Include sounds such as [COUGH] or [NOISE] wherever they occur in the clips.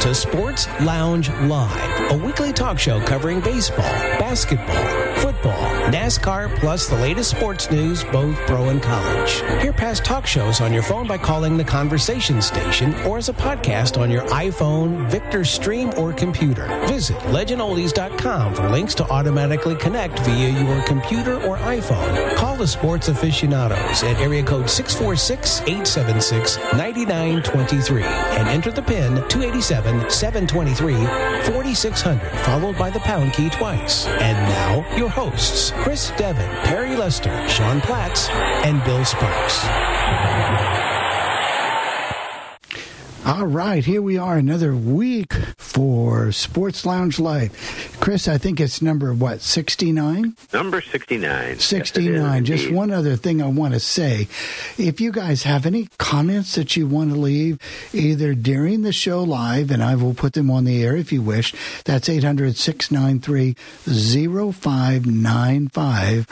to Sports Lounge Live, a weekly talk show covering baseball, basketball, football, NASCAR, plus the latest sports news, both pro and college. Hear past talk shows on your phone by calling the conversation station or as a podcast on your iPhone, Victor Stream, or computer. Visit legendoldies.com for links to automatically connect via your computer or iPhone. Call the sports aficionados at area code 646 876 9923 and enter the PIN 287 723 4600, followed by the pound key twice. And now, your hosts, Chris Devon, Perry Lester, Sean Platts, and Bill Sparks. All right, here we are another week for Sports Lounge Live. Chris, I think it's number what, 69? Number 69. 69. Yes, Just one other thing I want to say. If you guys have any comments that you want to leave either during the show live, and I will put them on the air if you wish, that's 800 693 0595.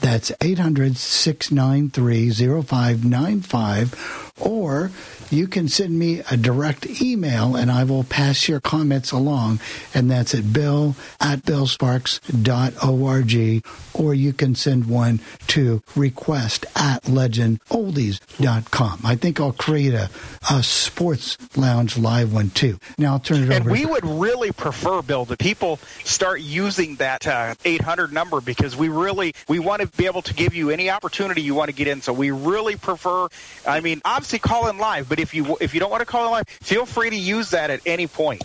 That's 800 693 0595. Or you can send me a direct email and I will pass your comments along. And that's at bill at billsparks.org. Or you can send one to request at legendoldies.com. I think I'll create a, a sports lounge live one too. Now I'll turn it and over. And we to- would really prefer, Bill, that people start using that uh, 800 number because we really we want to be able to give you any opportunity you want to get in. So we really prefer. I mean, obviously call in live, but if you if you don't want to call in live, feel free to use that at any point.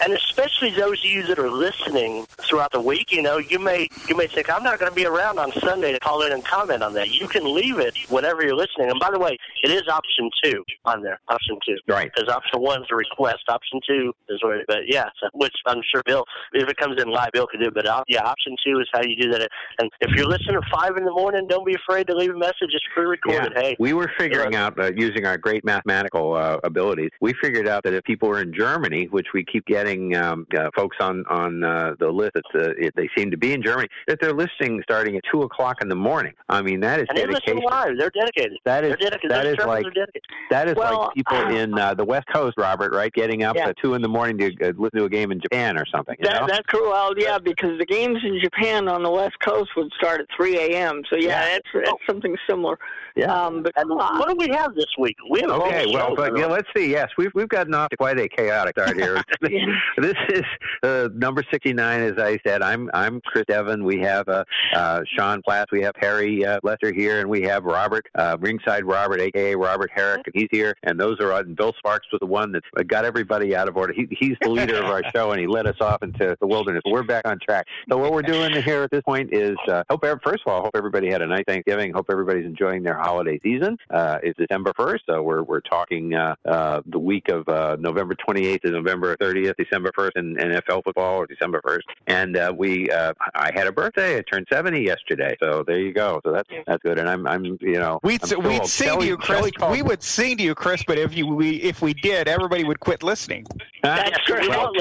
And especially those of you that are listening throughout the week, you know, you may you may think I'm not going to be around on Sunday to call in and comment on that. You can leave it whenever you're listening. And by the way, it is option two on there, option two, Right. Because option one is a request, option two is where. But yeah, so, which I'm sure Bill, if it comes in live, Bill can do. it. But uh, yeah, option two is how you do that. And if you're listening at five in the morning, don't be afraid to leave a message. It's pre-recorded. Yeah, Hey, we were figuring out uh, using our great mathematical uh, abilities. We figured out that if people were in Germany, which we keep getting um, uh, folks on on uh, the list, that uh, if they seem to be in Germany, that they're listening starting at two o'clock in the morning. I mean, that is and they dedication. Live. They're dedicated. That is They're dedicated. that Those is travelers like dedicated. that is Well, like people [SIGHS] in uh, the West Coast, Robert, right? Getting up Yeah. at two in the morning to uh, listen to a game in Japan or something. You That, know? that's cool. Well, yeah, because the games in Japan on the West Coast would start at 3 a.m. So yeah, Yeah. that's that's something similar. Yeah. Um, but And what do we have this week? We have a Okay, well, show, but by yeah, let's see. Yes, we've we've gotten off to quite a chaotic start here. [LAUGHS] [LAUGHS] [LAUGHS] this is uh, number sixty nine, as I said. I'm I'm Chris Evan. We have uh, uh, Sean Platt. We have Harry uh, Lester here, and we have Robert uh, Ringside Robert, aka Robert Herrick, and he's here. And those are on. Bill Sparks was the one that got everybody out of order. He, he's the leader of our [LAUGHS] show, and he led us off into the wilderness. We're back on track. So what we're doing here at this point is uh, hope. First of all, hope everybody had a nice Thanksgiving. Hope everybody's enjoying their holiday season. Uh, it's December first, so we're we're talking uh, uh, the week of uh, November 28th to November 30th, December 1st in NFL football, or December 1st. And uh, we, uh, I had a birthday. I turned 70 yesterday, so there you go. So that's that's good. And I'm I'm you know We'd I'm we'd old. sing Shelley- to you, Chris. Shelley We would sing to you, Chris. But if you we if we did, everybody would quit listening. That's great. Well,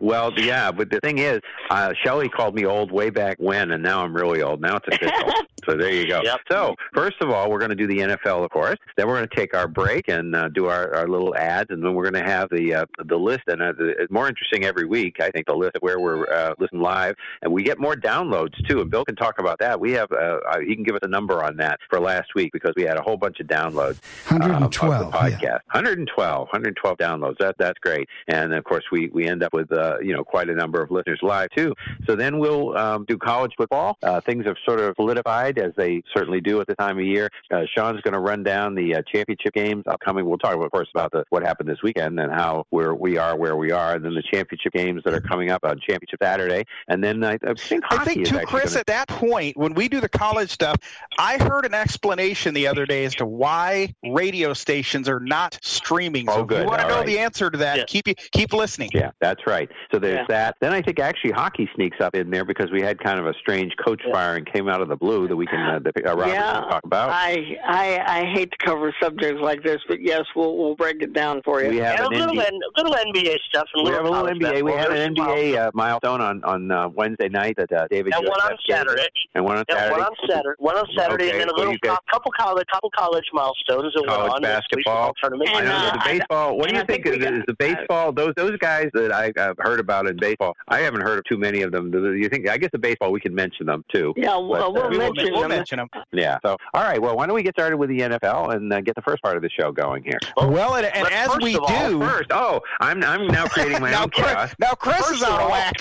Well, yeah, but the thing is, uh, Shelley called me old way back when, and now I'm really old. Now it's official. [LAUGHS] so there you go. Yep. So first of all, we're going to do the NFL, of course. Then we're going to take our break and uh, do our, our little ads, and then we're going to have the uh, the list. And uh, the- it's more interesting every week, I think, the list where we're uh, listening live, and we get more downloads too. And Bill can talk about that. We have uh, uh, he can give us a number on that for last week because we had a whole bunch of downloads. uh, 112. the podcast. 112, 112 downloads. That that's great. And of course, we we end up with uh, you know quite a number of listeners live too. So then we'll um, do college football. Uh, things have sort of solidified as they certainly do at the time of year. Uh, Sean's going to run down the uh, championship games upcoming. We'll talk, of course, about the, what happened this weekend and how where we are where we are, and then the championship games that are coming up on championship Saturday. And then I, I think hockey I think too, actually Chris. gonna- At that point, when we do the college stuff, I heard an explanation the other day as to why radio stations are not streaming. So Oh, if good. you want to know right. the answer to that, Yeah. keep keep listening. Yeah, that's right. So there's Yeah. that. Then I think actually hockey sneaks up in there because we had kind of a strange coach fire and came out of the blue that we can uh, that uh, Robert Yeah. can talk about. I, I I hate to cover subjects like this, but yes, we'll we'll break it down for you. we have And a little, NBA. N- little NBA stuff and We have a little college NBA. We basketball. have an NBA uh, milestone on on uh, Wednesday night that uh, David and one on. Saturday. and one on Saturday. one on Saturday. One on Saturday, Okay, and then a little do you couple college, couple college milestones that College went on. this week's basketball. tournament. I And, know uh, the baseball. What do you I think? think Is, is the baseball those those guys that I, I've heard about in baseball, I haven't heard of too many of them. Do You think? I guess the baseball we can mention them too. Yeah, well, But, uh, we'll, We will, mention we'll them. mention them. Yeah. So, all right. Well, why don't we get started with the NFL and uh, get the first part of the show going here? Well, and, and as we all, do, First, oh, I'm I'm now creating my [LAUGHS] now, own Chris, now Chris First is of out of all- whack.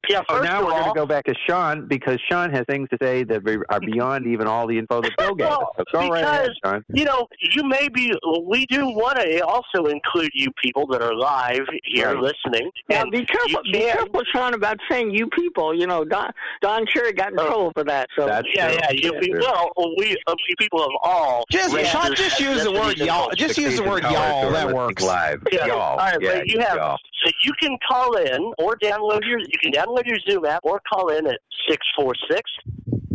[LAUGHS] Yeah, Oh, now of we're going to go back to Sean because Sean has things to say that are beyond even all the info that Bill gave us. So go right ahead, Sean. you know, you may be. We do want to also include you people that are live here Right. listening. Now, and be careful, you be can- careful, Sean, about saying you people. You know, Don Don Cherry got in Oh. trouble for that. So That's Yeah, true. yeah, you That's be, well, we uh, people of all. Just races, Sean, just use the word y'all. Just use the word y'all. That works. Live. Yeah. Y'all. All right, yeah, but you have y'all. so you can call in or download your you can download your Zoom app or call in at 646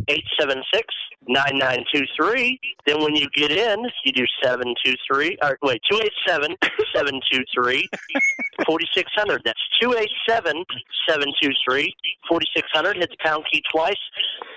876 9923. Then when you get in, you do 723 or wait, 287 723 4600. That's 287 723 4600. Hit the pound key twice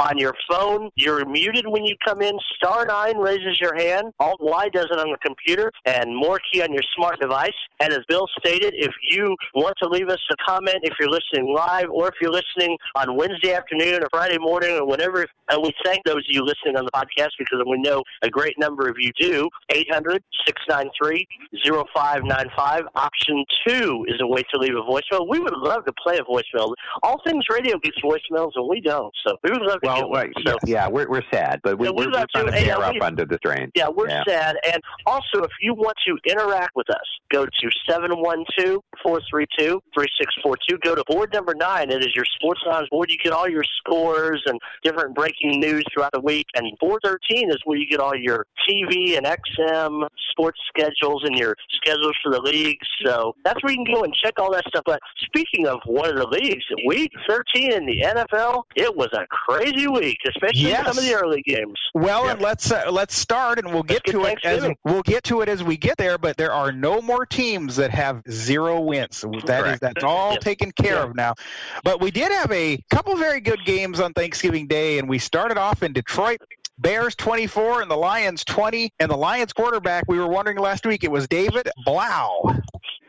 on your phone. You're muted when you come in. Star 9 raises your hand. Alt Y does it on the computer. And more key on your smart device. And as Bill stated, if you want to leave us a comment, if you're listening live or if you're listening on Wednesday afternoon or Friday morning or whenever, and we thank those of you listening on the podcast because we know a great number of you do. 800 693 0595. Option two is a way to leave a voicemail. We would love to play a voicemail. All things radio gets voicemails and we don't. So we would love to Well, get one. right, So, yeah, we're we're sad, but we, Yeah, we we're, we're trying to. to bear up we- under the strain. Yeah, we're Yeah. sad. And also, if you want to interact with us, go to 712-432-3642. Go to board number nine. It is your Sports Times board. You get all your scores and different breaking news throughout the week. And 413 is where you get all your TV and XM sports schedules and your schedules for the leagues. So that's where you can go and check all that stuff. But speaking of one of the leagues, week 13 in the NFL, it was a crazy week, especially Yes. some of the early games. Well, Yeah. and let's uh, let's start, and we'll get Let's get to it as we'll get to it as we get there. But there are no more teams that have zero wins. That is Correct. that's all taken care Yeah. of now. But we did have a couple very good games on Thanksgiving Day, and we started off in Detroit. Bears 24 and the Lions 20. And the Lions quarterback, we were wondering last week, it was David Blough.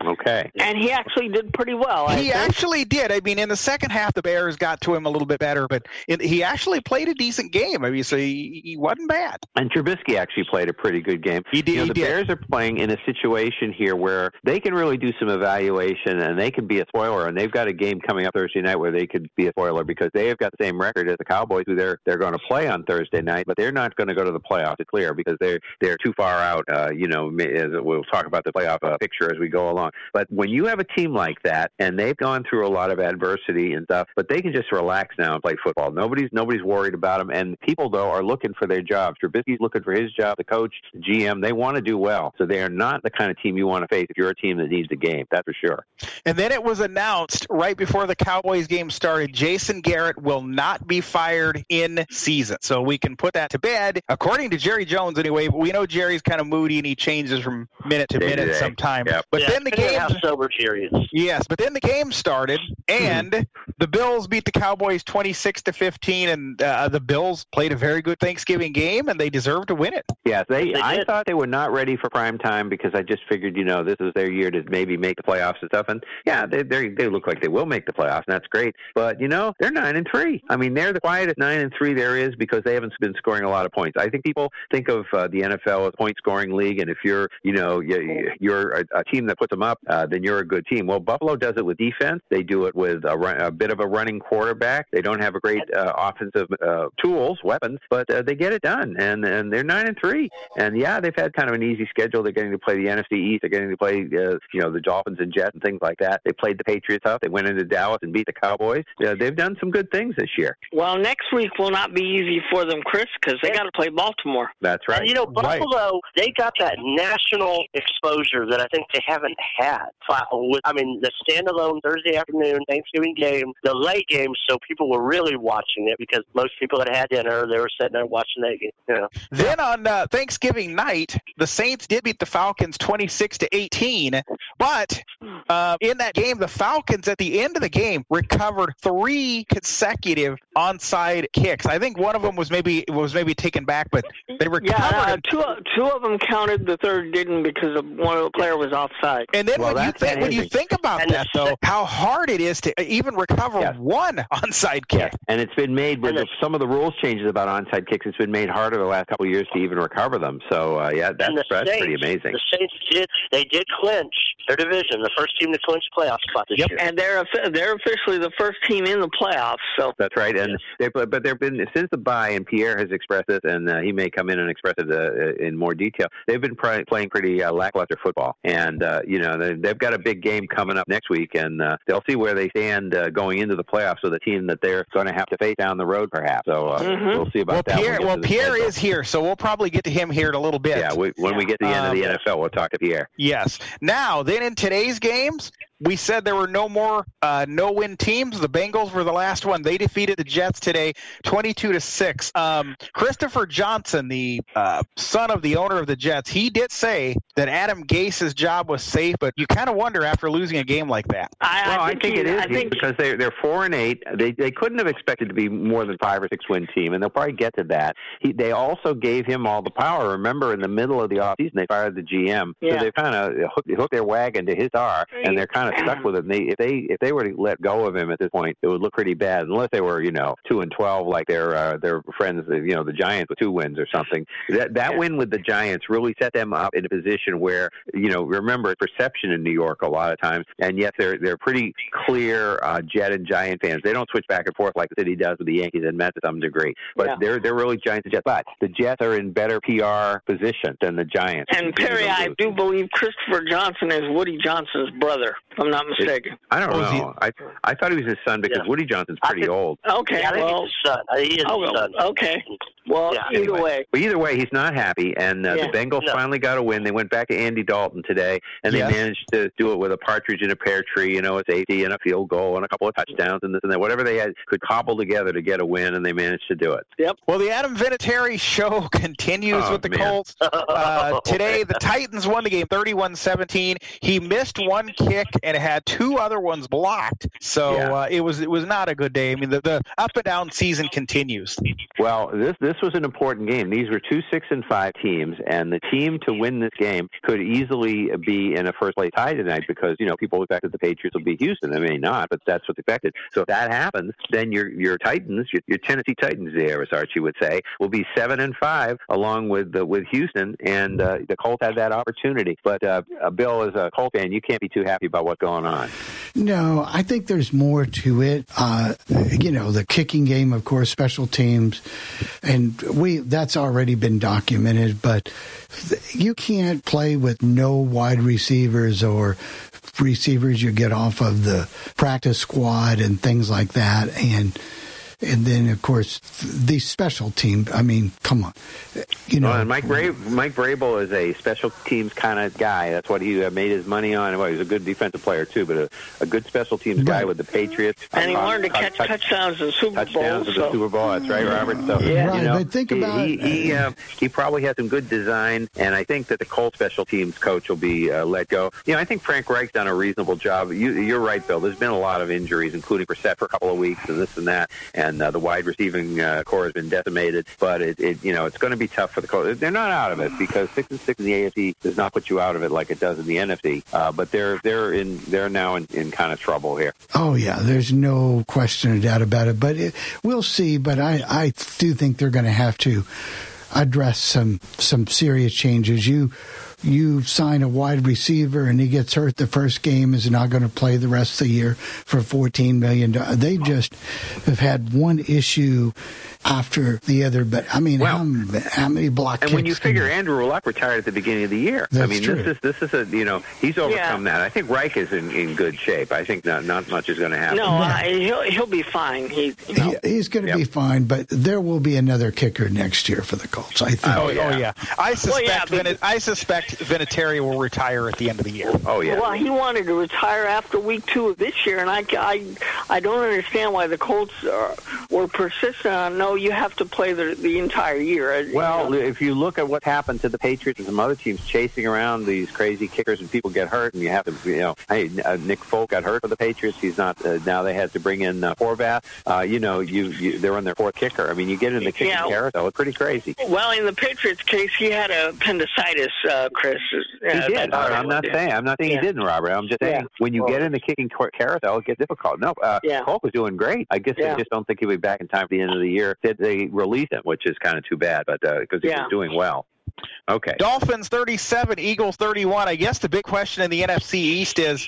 Okay. and he actually did pretty well. I He think. actually did. I mean, in the second half, the Bears got to him a little bit better, but it, he actually played a decent game. I mean, so he, he wasn't bad. And Trubisky actually played a pretty good game. He did. You know, he the did. Bears are playing in a situation here where they can really do some evaluation and they can be a spoiler. And they've got a game coming up Thursday night where they could be a spoiler because they have got the same record as the Cowboys, who they're they're going to play on Thursday night, but they're not going to go to the playoffs. It's clear because they're they're too far out. Uh, you know, as we'll talk about the playoff uh, picture as we go along. But when you have a team like that and they've gone through a lot of adversity and stuff, but they can just relax now and play football. Nobody's nobody's worried about them. And people though are looking for their jobs. Trubisky's looking for his job. The coach, the GM, they want to do well. So they are not the kind of team you want to face if you're a team that needs the game. That's for sure. And then it was announced right before the Cowboys game started Jason Garrett will not be fired in season. So we can put that to bed, according to Jerry Jones anyway. But we know Jerry's kind of moody and he changes from minute to Day minute day. sometimes. Yep. But yeah, then the depending game. on how sober Jerry is. Yes, but then the game started, and the Bills beat the Cowboys twenty-six to fifteen, and uh, the Bills played a very good Thanksgiving game, and they deserve to win it. Yes, they. They I did. thought they were not ready for prime time because I just figured, you know, this is their year to maybe make the playoffs and stuff. And yeah, they they they look like they will make the playoffs, and that's great. But you know, they're nine and three. I mean, they're the quietest nine and three there is because they haven't been scoring a lot of points. I think people think of uh, the NFL as a point scoring league, and if you're, you know, you- you're a, a team that puts them up, uh, then you're a good team. Well, Buffalo does it with defense. They do it with a, run, a bit of a running quarterback. They don't have a great uh, offensive uh, tools, weapons, but uh, they get it done, and and they're nine and three. And yeah, they've had kind of an easy schedule. They're getting to play the NFC East. They're getting to play, uh, you know, the Dolphins and Jets and things like that. They played the Patriots up. They went into Dallas and beat the Cowboys. Yeah, they've done some good things this year. Well, next week will not be easy for them, Chris, because they got to play Baltimore. That's right. And you know, Right. Buffalo, they got that national exposure that I think they haven't had. With, I mean, the standalone Thursday afternoon Thanksgiving game, the late game, so people were really watching it because most people had had dinner. They were sitting there watching that game. You know. Then on uh, Thanksgiving night, the Saints did beat the Falcons 26 to 18. But uh, in that game, the Falcons at the end of the game recovered three consecutive onside kicks. I think one of them was maybe was maybe taken back, but they recovered. Yeah, uh, two two of them counted. The third didn't because one of the player was offside. and then Well, when you that's think when you think about And that, though, how hard it is to even recover Yes. one [LAUGHS] onside kick. Yes, and it's been made with the, the- some of the rules changes about onside kicks. It's been made harder the last couple of years to even recover them. So uh, yeah, that's, the that's Saints, pretty amazing. The Saints did they did clinch their division, the first team to clinch playoff spot this Yep. year. And they're they're officially the first team in the playoffs. So That's right, and they, but but there've been since the bye, and Pierre has expressed it, and uh, he may come in and express it uh, in more detail. They've been pr- playing pretty uh, lackluster football, and uh, you know they, they've got a big game coming up next week, and uh, they'll see where they stand uh, going into the playoffs with a team that they're going to have to face down the road, perhaps. So uh, Mhm. we'll see about Well, that. when we Pierre, well, Pierre schedule. is here, so we'll probably get to him here in a little bit. Yeah, we, when we get to the end of the Um, NFL, we'll talk to Pierre. Yes. Now, then in today's games, we said there were no more uh, no-win teams. The Bengals were the last one. They defeated the Jets today, twenty-two to six. Um, Christopher Johnson, the uh, son of the owner of the Jets, he did say that Adam Gase's job was safe, but you kind of wonder after losing a game like that. I, Well, I think, he- it is I think because they they're four and eight. They they couldn't have expected to be more than five or six win team, and they'll probably get to that. He, they also gave him all the power. Remember, in the middle of the offseason, they fired the GM, Yeah. so they kind of hooked, hooked their wagon to his star, and they're kind of stuck with it. And they, if they if they were to let go of him at this point, it would look pretty bad, unless they were you know two and twelve like their uh, their friends, you know, the Giants with two wins or something. That that win with the Giants really set them up in a position where you know remember perception in New York a lot of times, and yet they're they're pretty clear uh, Jet and Giant fans. They don't switch back and forth like the city does with the Yankees and Mets to some degree, but Yeah. they're they're really Giants and Jets. But the Jets are in better PR position than the Giants. and Perry, I do believe Christopher Johnson is Woody Johnson's brother. If I'm not mistaken. I don't Oh, is he- know. I I thought he was his son because Yeah. Woody Johnson's I pretty could- old. Okay, Yeah, I think well, he's his son. He is oh, his son. okay. Well, Yeah, either anyway. way, But either way, he's not happy, and uh, Yeah. the Bengals No. finally got a win. They went back to Andy Dalton today, and Yes. they managed to do it with a partridge in a pear tree, you know, it's 80 and a field goal and a couple of touchdowns and this and that. Whatever they had could cobble together to get a win, and they managed to do it. Yep. Well, the Adam Vinatieri show [LAUGHS] continues Oh, with the man. Colts. Uh, [LAUGHS] today, the Titans won the game 31 17. He missed one kick and had two other ones blocked. So Yeah. uh, it was it was not a good day. I mean, the, the up and down season continues. Well, this this was an important game. These were two six and five teams, and the team to win this game could easily be in a first place tie tonight because you know people expected the Patriots will be Houston. They may not, but that's what's expected. So if that happens, then your your Titans, your, your Tennessee Titans, there, as Archie would say, will be seven and five along with uh, with Houston, and uh, the Colts had that opportunity. But uh, uh, Bill, as a Colt fan, you can't be too happy about what's going on. No, I think there's more to it. Uh, you know, the kicking game, of course, special teams, and we that's already been documented. But you can't play with no wide receivers or receivers you get off of the practice squad and things like that, and. And then, of course, the special team. I mean, come on, you know. Well, and Mike Bra- Mike Vrabel is a special teams kind of guy. That's what he uh, made his money on. Well, he's a good defensive player too, but a, a good special teams guy with the Patriots. and he learned to uh, catch touch- touchdowns in Super touchdowns Bowls. in the So. Super Bowl. That's right, Robert. So Yeah. Right, you know, but think he, about- he he, uh, he probably has some good design, and I think that the Colts special teams coach will be uh, let go. You know, I think Frank Reich's done a reasonable job. You, you're right, Bill. There's been a lot of injuries, including Brissett for a couple of weeks, and this and that, and uh, the wide receiving uh, core has been decimated. But it, it you know, it's going to be tough for the Colts. They're not out of it because six and six in the AFC does not put you out of it like it does in the NFC. Uh, but they're they're in they're now in, in kind of trouble here. Oh yeah, there's no question or doubt about it. But it, we'll see. But I, I do think they're going to have to address some some serious changes. You you sign a wide receiver and he gets hurt the first game is not going to play the rest of the year for 14 million dollars. They just have had one issue after the other. But I mean, Well, how, how many block And when you kicks can figure Andrew Luck retired at the beginning of the year, I mean, true. this is this is a you know he's overcome that. I think Reich is in, in good shape. I think not not much is going to happen. No, I, he'll he'll be fine. He, you know, he, he's going to Yep. be fine, but there will be another kicker next year for the Colts. I think. Oh, Oh, yeah. yeah. I suspect yeah, but- Vin- I suspect Vinatieri will retire at the end of the year. Oh yeah. Well, he wanted to retire after week two of this year, and I, I, I don't understand why the Colts are, were persistent on no, you have to play the the entire year. Well, you know? if you look at what happened to the Patriots and some other teams chasing around these crazy kickers and people get hurt, and you have to, you know, hey, uh, Nick Folk got hurt for the Patriots. He's not uh, now. They had to bring in uh, Forbath. Uh, you know, you, you they're on their fourth kicker. I mean, you get in the kicking Yeah. carousel. It's pretty crazy. well, in the Patriots case, he had a appendicitis, uh, Chris. He did. I, I'm not saying. I'm not saying Yeah. he didn't, Robert. I'm just saying Yeah. when you Well- get in the kicking car- carousel, it gets difficult. No, uh, Yeah. Folk was doing great. I guess Yeah. they just don't think he'll be back in time for the end of the year. They, they released him, which is kind of too bad, but because he Yeah. was doing well. Okay. Dolphins 37, Eagles 31. I guess the big question in the NFC East is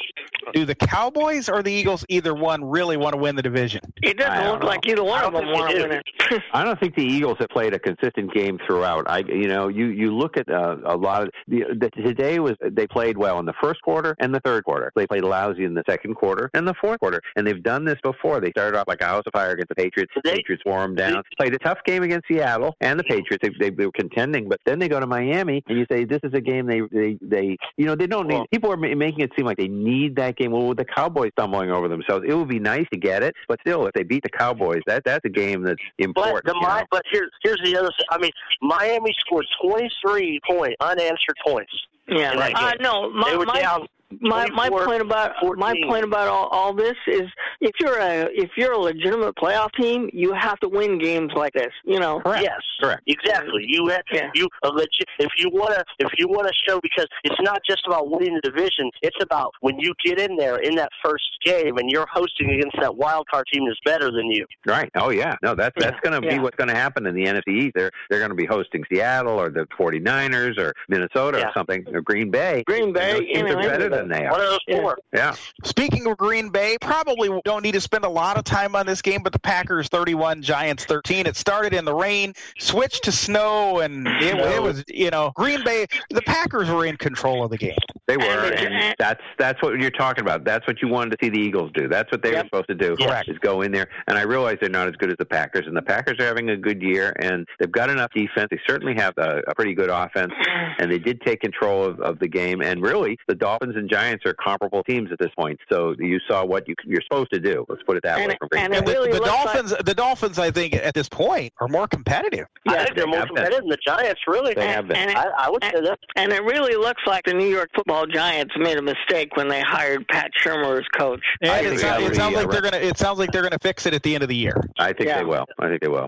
do the Cowboys or the Eagles, either one, really want to win the division? It doesn't look know. like either one of them want to win it. [LAUGHS] I don't think the Eagles have played a consistent game throughout. I, you know, you you look at uh, a lot of the, the today was they played well in the first quarter and the third quarter. They played lousy in the second quarter and the fourth quarter, and they've done this before. They started off like a house of fire against the Patriots. The Patriots wore them down. Played a tough game against Seattle and the Patriots. They, they, they were contending, but then they go to Miami, and you say this is a game they they they you know they don't need. Well- people are ma- making it seem like they need that game. Well, with the Cowboys stumbling over themselves, it would be nice to get it, but still, if they beat the Cowboys, that that's a game that's important. But the you know? But here's here's the other. thing. I mean, Miami scored 23 point unanswered points. yeah. right. Uh, no, my, they were my, down. My my point about my point about all, all this is if you're a if you're a legitimate playoff team, you have to win games like this. You know. Yes, Correct. Exactly. You have, Yeah. you a legit. If you want to, if you want to show, because it's not just about winning the division. It's about when you get in there in that first game and you're hosting against that wild card team that's better than you. Right. Oh yeah. No, that's that's going to be what's going to happen in the NFC East. They're they're going to be hosting Seattle or the 49ers or Minnesota Yeah. or something or Green Bay. Green Bay, Those teams you know, are better any of than they One are. of those Yeah. four. Yeah. Speaking of Green Bay, probably don't need to spend a lot of time on this game, but the Packers 31, Giants 13. It started in the rain, switched to snow, and it, it was, you know, Green Bay, the Packers were in control of the game. They were, And- and that's that's what you're talking about. That's what you wanted to see the Eagles do. That's what they Yep. were supposed to do. Correct. Is go in there, and I realize they're not as good as the Packers, and the Packers are having a good year, and they've got enough defense. They certainly have a, a pretty good offense, and they did take control of, of the game. And really, the Dolphins and Giants are comparable teams at this point. So you saw what you, you're supposed to do. Let's put it that And- way. From and And the, really the looks like- Dolphins, the Dolphins, I think, at this point, are more competitive. Yeah, think they're they more have been. competitive than the Giants. Really, They have been. And it- I, I would say that. And it really looks like the New York Football Giants made a mistake when they hired Pat Shurmur as coach. And it, sounds, it sounds be, like uh, they're gonna. It sounds like they're gonna fix it at the end of the year. I think Yeah. they will. I think they will.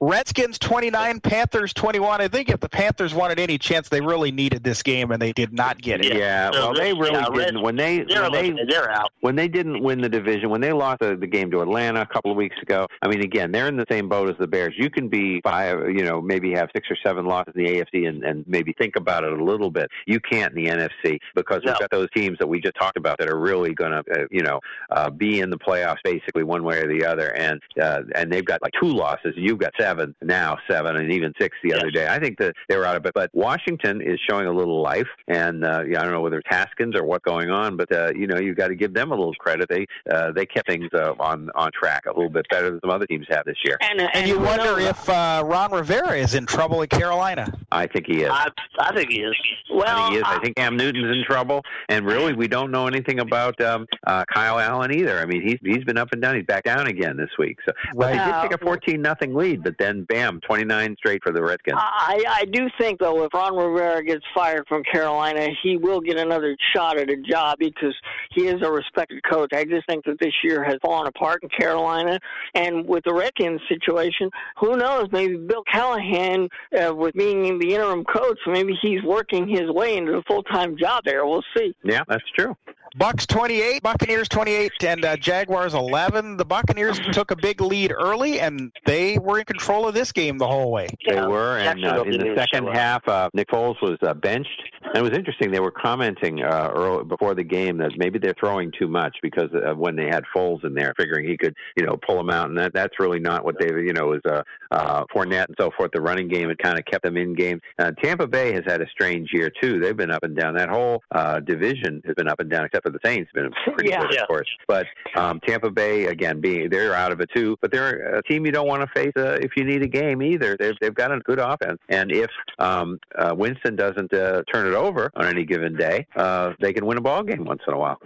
Redskins 29, Panthers 21. I think if the Panthers wanted any chance, they really needed this game, and they did not get it. Yeah. So well, they really yeah, didn't. Reds- when they They're when they they're out. when they didn't win the division, when they lost the, the game to Atlanta a couple of weeks ago, I mean, again, they're in the same boat as the Bears. You can be five, you know, maybe have six or seven losses in the AFC and, and maybe think about it a little bit. You can't in the NFC because No. we've got those teams that we just talked about that are really going to, uh, you know, uh, be in the playoffs basically one way or the other. And uh, and they've got like two losses. You've got seven now, seven, and even six the other day. I think that they were out of it. But Washington is showing a little life, and uh, yeah, I don't know whether it's Haskins or what's going on, but uh, you know, you've got to give them a little credit. They uh, they kept things uh, on on track a little bit better than some other teams have this year. And, and, And you wonder knows? if uh, Ron Rivera is in trouble in Carolina. I think he is. I, I think he is. well, I think he is. I I- think Cam Newton's in trouble, and really, we don't know anything about um, uh, Kyle Allen either. I mean, he's he's been up and down. He's back down again this week. So, but they did take a fourteen nothing lead, but then bam, twenty nine straight for the Redskins. I, I do think, though, if Ron Rivera gets fired from Carolina, he will get another shot at a job because he is a respected coach. I just think that this year has fallen apart in Carolina. And with the Redskins situation, who knows? Maybe Bill Callahan, uh, with being the interim coach, maybe he's working his way into a full time job there. We'll see. Yeah, that's true. Bucks 28, Buccaneers 28, and uh, Jaguars 11. The Buccaneers took a big lead early, and they were in control of this game the whole way. They were, and uh, in the second half, uh, Nick Foles was uh, benched. And it was interesting. They were commenting uh, early, before the game that maybe they're throwing too much because uh, when they had Foles in there, figuring he could, you know, pull them out, and that that's really not what they, you know, was uh, uh, Fournette and so forth. The running game had kind of kept them in game. Uh, Tampa Bay has had a strange year too. They've been up and down. That whole uh, division has been up and down, except for the Saints, been [LAUGHS] pretty Yeah. good, Yeah. of course. But um, Tampa Bay again, being they're out of it too. But they're a team you don't want to face uh, if you need a game either. They've they've got a good offense, and if um, uh, Winston doesn't uh, turn it over on any given day, uh, they can win a ball game once in a while.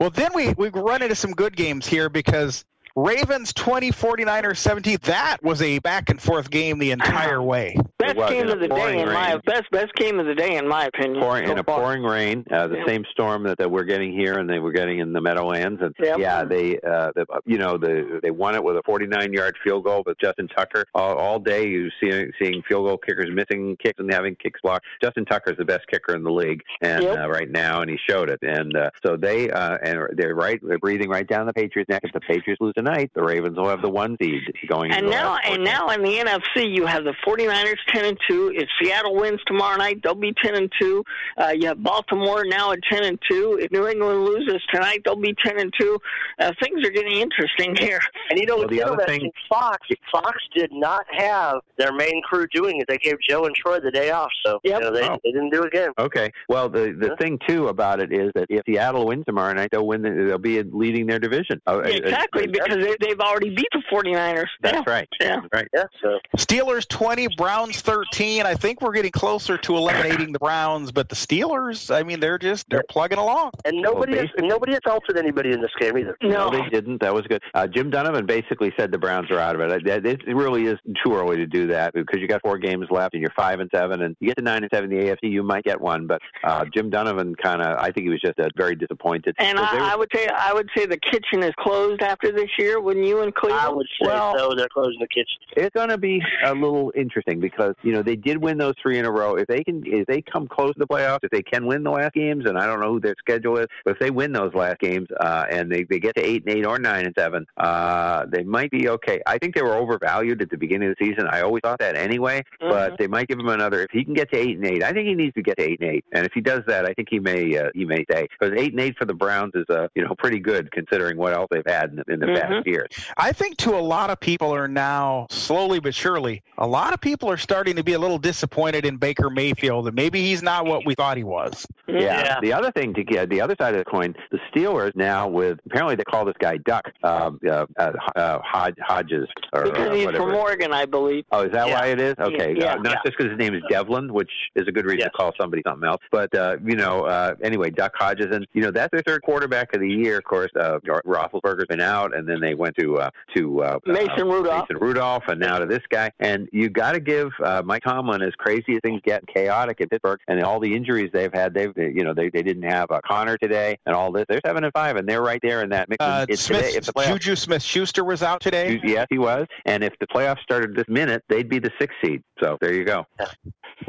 Well, then we, we run into some good games here because Ravens 20, 49ers 17. That was a back and forth game the entire [SIGHS] way. Best was game of the day pouring in my best best game of the day in my opinion. pouring so in a pouring rain, uh, the Yeah. same storm that, that we're getting here and they were getting in the Meadowlands. And Yep. yeah, they, uh, the, you know, the, they won it with a 49 yard field goal with Justin Tucker. All, all day you see seeing field goal kickers missing kicks and having kicks blocked. Justin Tucker's the best kicker in the league, and Yep. uh, right now, and he showed it. And uh, so they, uh, and they're right, they're breathing right down the Patriots' neck. If the Patriots lose tonight, the Ravens will have the one seed going. And into now, last and now in the NFC, you have the 49ers 10 and 2. If Seattle wins tomorrow night, they'll be 10 and 2. Uh, you have Baltimore now at 10 and 2. If New England loses tonight, they'll be 10 and 2. Uh, things are getting interesting here. And you know Well, what's the other interesting? thing- Fox Fox did not have their main crew doing it. They gave Joe and Troy the day off, so Yep. you know, they Oh. they didn't do it again. Okay. Well, the the Yeah. thing too about it is that if Seattle wins tomorrow night, they'll win. The, they'll be leading their division. Oh, exactly, uh, because they, they've already beat the 49ers. That's Yeah. right. Yeah. Right. Yeah, so Steelers 20, Browns 13. I think we're getting closer to eliminating the Browns, but the Steelers, I mean, they're just they're plugging along. and nobody Well, has, basically- nobody assaulted anybody in this game either. No. they didn't. That was good. Uh, Jim Donovan basically said the Browns are out of it. It, it really is too early to do that because you got four games left and you're five and seven, and you get to nine and seven in the AFC, you might get one. But uh, Jim Donovan kind of, I think he was just uh, very disappointed. And they were- I, I would say I would say the kitchen is closed after this year. Wouldn't you in Cleveland? I would say Well- so. They're closing the kitchen. it's going to be a little interesting because you know they did win those three in a row. If they can, if they come close to the playoffs, if they can win the last games, and I don't know who their schedule is, but if they win those last games uh, and they, they get to eight and eight or nine and seven, uh, they might be okay. I think they were overvalued at the beginning of the season. I always thought that anyway, but they might give him another. If he can get to eight and eight, I think he needs to get to eight and eight. And if he does that, I think he may uh, he may stay because eight and eight for the Browns is uh, you know pretty good considering what else they've had in the, in the Mhm. past years. I think to a lot of people are now slowly but surely, a lot of people are starting to be a little disappointed in Baker Mayfield and maybe he's not what we thought he was. Yeah. Yeah. The other thing to get, the other side of the coin, the Steelers now with apparently they call this guy Duck, um, uh, uh, uh, Hod- Hodges or, Because or he's whatever. from Oregon, I believe. Oh, is that Yeah. why it is? Okay, Yeah. uh, not Yeah. just because his name is Devlin, which is a good reason Yes. to call somebody something else. But uh, you know, uh, anyway, Duck Hodges, and you know that's their third quarterback of the year. Of course, uh, Roethlisberger's been out, and then they went to uh, to uh, Mason uh, Rudolph. Mason Rudolph, and now to this guy. And you got to give uh, Mike Tomlin, as crazy as things get, chaotic in Pittsburgh, and all the injuries they've had. They've they- you know they, they didn't have uh, Connor today, and all this. They're seven and five, and they're right there in that mix. Uh, It's Smith, today, if the playoffs Juju Smith Schuster was out today. Yes, he was. And if the playoffs started this minute, they'd be the sixth seed. So there you go.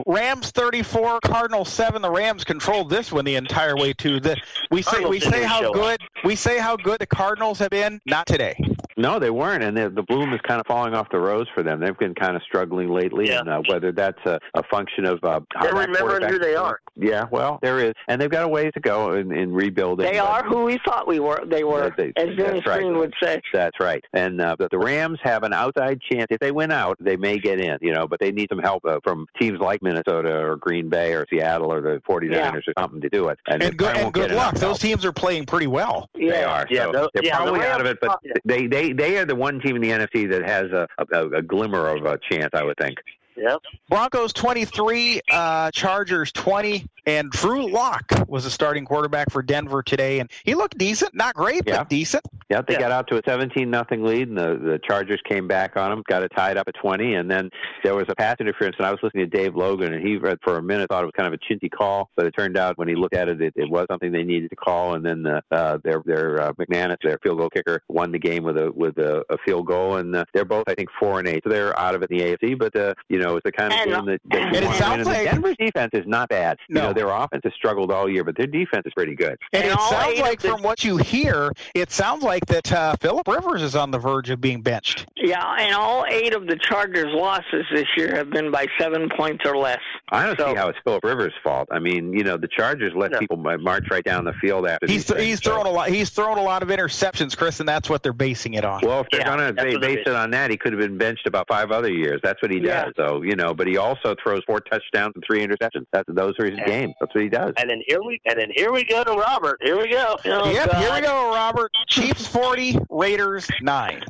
Rams 34, Cardinals 7. The Rams controlled this one the entire way to The, we say Cardinals we say how show up. good we say how good the Cardinals have been. Not today. Friday. No, they weren't, and the, the bloom is kind of falling off the rose for them. They've been kind of struggling lately, Yeah. and uh, whether that's a, a function of uh, how They're remembering who they are. Yeah, well, there is, and they've got a ways to go in, in rebuilding. They but- are who we thought we were. They were, They- as that's Dennis right. Green would say. That's right. And uh, but the Rams have an outside chance. If they win out, they may get in, you know, but they need some help uh, from teams like Minnesota or Green Bay or Seattle or the 49ers Yeah. or something to do it. And they good and won't good luck. Those help. teams are playing pretty well. Yeah. They are. Yeah, so tho- they're yeah, the probably out of it, Rams- but yeah. they, they they are the one team in the NFC that has a, a, a glimmer of a chance, I would think. Yep. Broncos 23, uh, Chargers 20, and Drew Lock was the starting quarterback for Denver today, and he looked decent, not great, Yeah. but decent. Yeah, they Yeah. got out to a 17 nothing lead, and the, the Chargers came back on them, got it tied up at 20, and then there was a pass interference. And I was listening to Dave Logan, and he read for a minute thought it was kind of a chinty call, but it turned out when he looked at it, it, it was something they needed to call. And then uh, uh, their their uh, McManus, their field goal kicker, won the game with a with a, a field goal, and uh, they're both I think four and eight, so they're out of it in the AFC. But uh, you know, it's the kind of And- game that, that and you it want to win. sounds And the like- Denver's defense is not bad. You No. know, their offense has struggled all year, but their defense is pretty good. And, And it sounds like, from what you hear, it sounds like that uh, Philip Rivers is on the verge of being benched. Yeah, and all eight of the Chargers' losses this year have been by seven points or less. I don't So- see how it's Philip Rivers' fault. I mean, you know, the Chargers let No. people march right down the field after He's these things, he's so- thrown a lot. He's thrown a lot of interceptions, Chris, and that's what they're basing it on. Well, if they're Yeah, going to that's base it it is. on that, he could have been benched about five other years. That's what he does. Yeah. So you know, but he also throws four touchdowns and three interceptions. That's those are his Yeah. games. That's what he does. And then here we and then here we go to Robert. Here we go. Oh, yep, here we go, Robert. Chiefs 40, Raiders 9.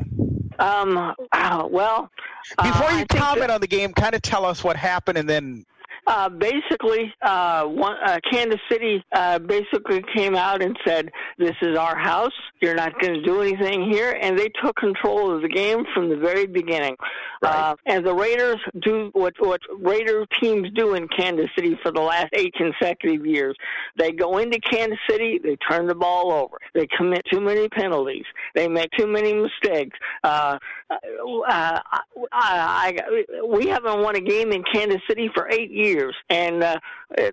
Um. well, Before uh, I you comment that- on the game, kind of tell us what happened and then uh, basically, uh, one, uh, Kansas City uh, basically came out and said, "This is our house. You're not going to do anything here," and they took control of the game from the very beginning. Right. Uh, and the Raiders do what what Raider teams do in Kansas City for the last eight consecutive years. They go into Kansas City, they turn the ball over, they commit too many penalties, they make too many mistakes. Uh, uh, I, I, we haven't won a game in Kansas City for eight years, and uh,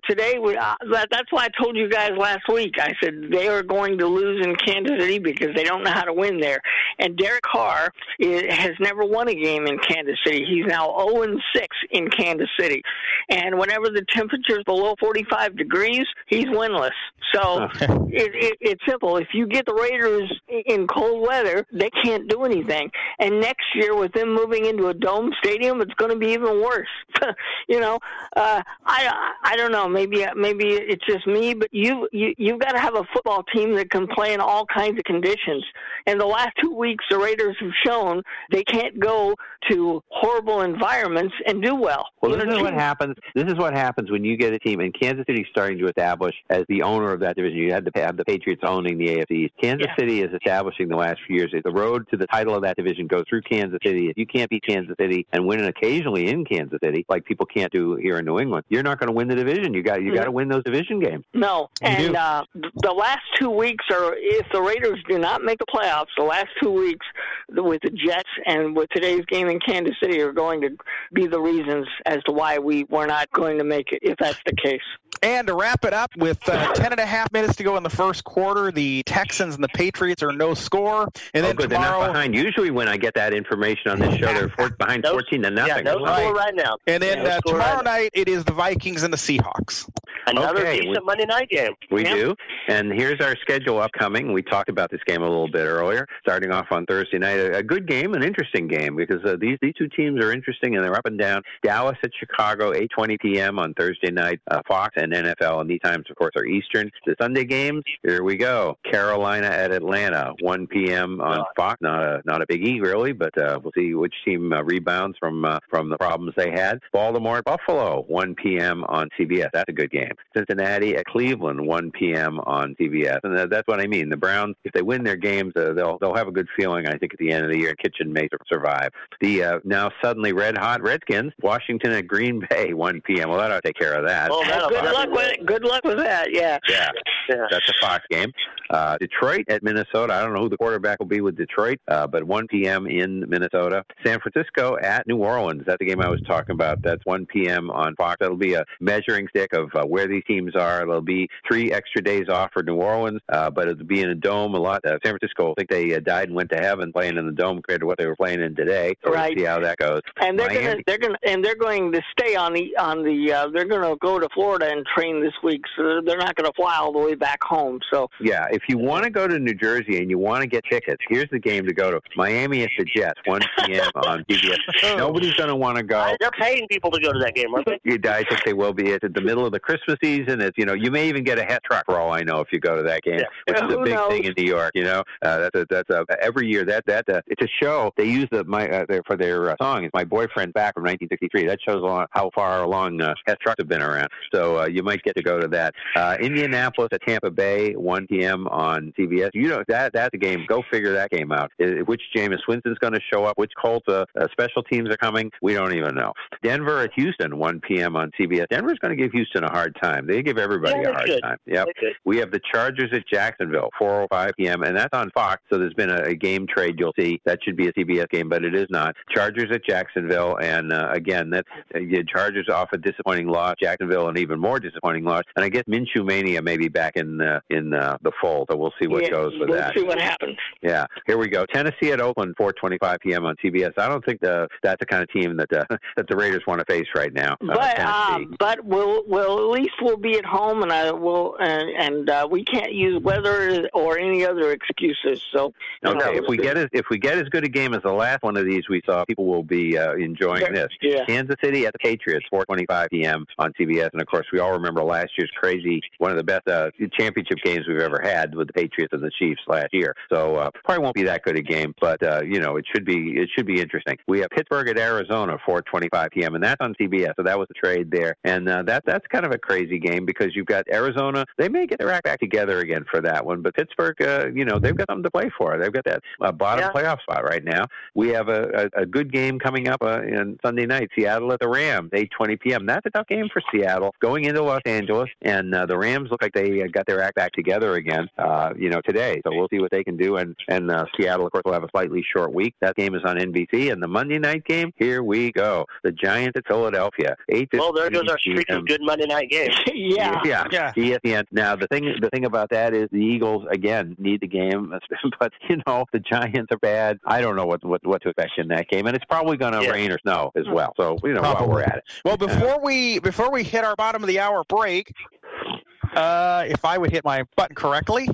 today we, uh, that's why I told you guys last week. I said they are going to lose in Kansas City because they don't know how to win there. And Derek Carr is, has never won a game in Kansas City. He's now 0 and 6 in Kansas City, and whenever the temperature is below 45 degrees, he's winless. So it, it, it's simple. If you get the Raiders in cold weather, they can't do anything. And next year, with them moving into a dome stadium, it's going to be even worse. [LAUGHS] you know, uh, I I don't know. Maybe maybe it's just me, but you you you've got to have a football team that can play in all kinds of conditions. And the last two weeks, the Raiders have shown they can't go to horrible environments and do well. Well, You this know, is what happens. This is what happens when you get a team, and Kansas City starting to establish as the owner of that division. You had to have the Patriots owning the AFC. East. Kansas Yeah. City is establishing the last few years. The road to the title of that division goes through Kansas City. If you can't beat Kansas City and win occasionally in Kansas City, like people can't do here in New England, you're not going to win the division. You got you got to win those division games. No, You and uh, the last two weeks are if the Raiders do not make the playoffs, the last two weeks with the Jets and with today's game in Kansas City are going to be the reasons as to why we were not going to make it. If that's the case, And to wrap it up, with uh, 10 and a half minutes to go in the first quarter, the Texans and the Patriots are no score. And oh, then good. They're tomorrow, not behind. Usually, when I get that information on this show, they're four, behind No- fourteen to nothing. Yeah, nothing. no Right. score right now. and then Yeah, uh, tomorrow right now. night it is the Vikings and the Seahawks. Another Okay, decent we- Monday night game. We Yep. do. And here's our schedule upcoming. We talked about this game a little bit earlier, starting off on Thursday night. A, a good game, an interesting game, because uh, these, these two teams are interesting and they're up and down. Dallas at Chicago, 8.20 p.m. on Thursday night. Uh, Fox and NFL, and these times, of course, are Eastern. The Sunday games, here we go. Carolina at Atlanta, 1 p.m. on Fox. Not a, not a biggie, really, but uh, we'll see which team uh, rebounds from, uh, from the problems they had. Baltimore at Buffalo, 1 p.m. on CBS. That's a good game. Cincinnati at Cleveland, 1 p.m. on CBS, and that- that's what I mean. The Browns, if they win their games, uh, they'll they'll have a good feeling. I think at the end of the year, Kitchen may survive. The uh, now suddenly red hot Redskins, Washington at Green Bay, [LAUGHS] 1 p.m. Well, that ought to take care of that. Oh, that'll good luck with it. Good luck with that. Yeah. Yeah, Yeah. that's a Fox game. Uh, Detroit at Minnesota. I don't know who the quarterback will be with Detroit, uh, but 1 p.m. in Minnesota. San Francisco at New Orleans. That's the game I was talking about. That's 1 p.m. on Fox. That'll be a measuring stick of uh, where these teams are. There'll be three extra days off for New Orleans, uh, but it'll be in a dome a lot. Uh, San Francisco, I think they uh, died and went to heaven playing in the dome compared to what they were playing in today. So Right. we'll see how that goes. And they're gonna they're gonna and they're going to stay on the on the uh, they're gonna go to Florida and train this week, so they're not gonna fly all the way back home. So Yeah, if you want to go to New Jersey and you want to get tickets, here's the game to go to. Miami at the Jets, 1 p.m. on CBS. [LAUGHS] Nobody's going to want to go. I- They're paying people to go to that game, aren't they? You, I think they will be It's at the middle of the Christmas season. It's you know you may even get a hat truck for all I know if you go to that game, Yeah. which is a big knows? thing in New York. You know uh, that's a, that's a every year that that uh, it's a show they use the my uh, their, for their uh, song. It's my boyfriend back from 1963. That shows along, how far along uh, head trucks have been around. So uh, you might get to go to that. Uh, Indianapolis at Tampa Bay, 1 p.m. on CBS. You know that that's a game. Go figure that game out. Uh, Which Jameis Winston's going to show up? Which Colts uh, uh, special teams are coming? We don't even know. Denver at Houston, 1 p.m. on CBS. Denver's going to give Houston a hard time. They give everybody Yeah, a hard should. time. Yep. We have the Chargers at Jacksonville, 4:05 p.m. and that's on Fox. So there's been a, a game trade. You'll see that should be a CBS game, but it is not. Chargers at Jacksonville, and uh, again, that uh, the Chargers off a disappointing loss. Jacksonville an even more disappointing loss, and I guess Minshew mania may be back in uh, in uh, the fold. So we'll see what yeah, goes with that. we'll see what happens. Yeah, here we go. Tennessee at Oakland, 4:25 p.m. on CBS. I don't think the, that's the kind of team that uh, [LAUGHS] that the Raiders want to face right now. Uh, But uh, but we'll we'll at least we'll be at home, and I will, and, and uh, we can't use weather or any other excuses. So, Okay, know, if we get as if we get as good a game as the last one of these we saw, people will be uh, enjoying this. yeah. Kansas City at the Patriots, 4:25 p.m. on CBS, and of course we all remember last year's crazy, one of the best uh, championship games we've ever had with the Patriots and the Chiefs last year. So uh, probably won't be that good a game, but uh, you know it should be it should be interesting. We have Pittsburgh at Arizona, 4:25 p.m. and that's on CBS. So that was a trade there, and uh, that that's kind of a crazy game because you've got Arizona. They may get their act back together again for that one, but Pittsburgh, uh, you know, they've got something to play for. They've got that uh, bottom Yeah. playoff spot right now. We have a, a, a good game coming up uh, in Sunday night. Seattle at the Rams, 8:20 p.m. That's a tough game for Seattle going into Los Angeles, and uh, the Rams look like they uh, got their act back together again. Uh, you know, today. So we'll see what they can do. And and uh, Seattle, of course, will have a slightly short week. That game is on NBC, and the Monday night game. Here we go. The Giants at Philadelphia, 8. Well, there goes our streak of good Monday night games. [LAUGHS] yeah. Yeah, Yeah. ESPN. Now the thing, the thing about that is the Eagles again need the game, [LAUGHS] but you know the Giants are bad. I don't know what what, what to expect in that game, and it's probably going to Yeah. rain or snow as well. So you know while we're at it. Well, before we before we hit our bottom of the hour break, uh, if I would hit my button correctly.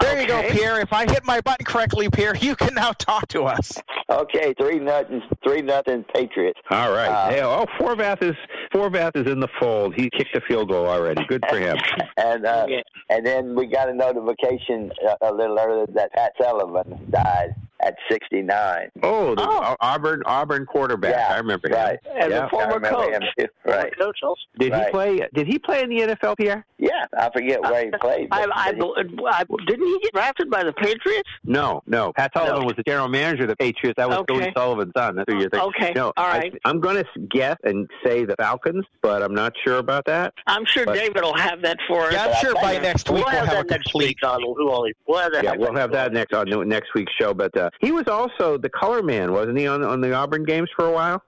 There you go, Pierre. If I hit my button correctly, Pierre, you can now talk to us. Okay, three nothing, three nothing Patriots. All right. Uh, hey, oh, Forbath is Forbath is in the fold. He kicked a field goal already. Good for him. [LAUGHS] And uh, Yeah. and then we got a notification a, a little earlier that Pat Sullivan died at 69. Oh, the Oh. Auburn Auburn quarterback. Yeah, I remember right. him. As Yeah. a former coach. him too. Right. Coach also. Did he play? Did he play in the NFL, Pierre? Yeah, I forget where he played. I, but- I, but he- I, didn't he get drafted by the Patriots? No, no. Pat Sullivan was the general manager of the Patriots. That was Okay. Billy Sullivan's son. That's who you're thinking. Okay, No, all I- right. I'm going to guess and say the Falcons, but I'm not sure about that. I'm sure But- David will have that for us. Yeah, I'm But I sure think by it- next We'll week we'll have have a that next complete. week on who all we'll have that. Yeah, we'll have that next on next week's show. But uh, he was also the color man, wasn't he, on on the Auburn games for a while?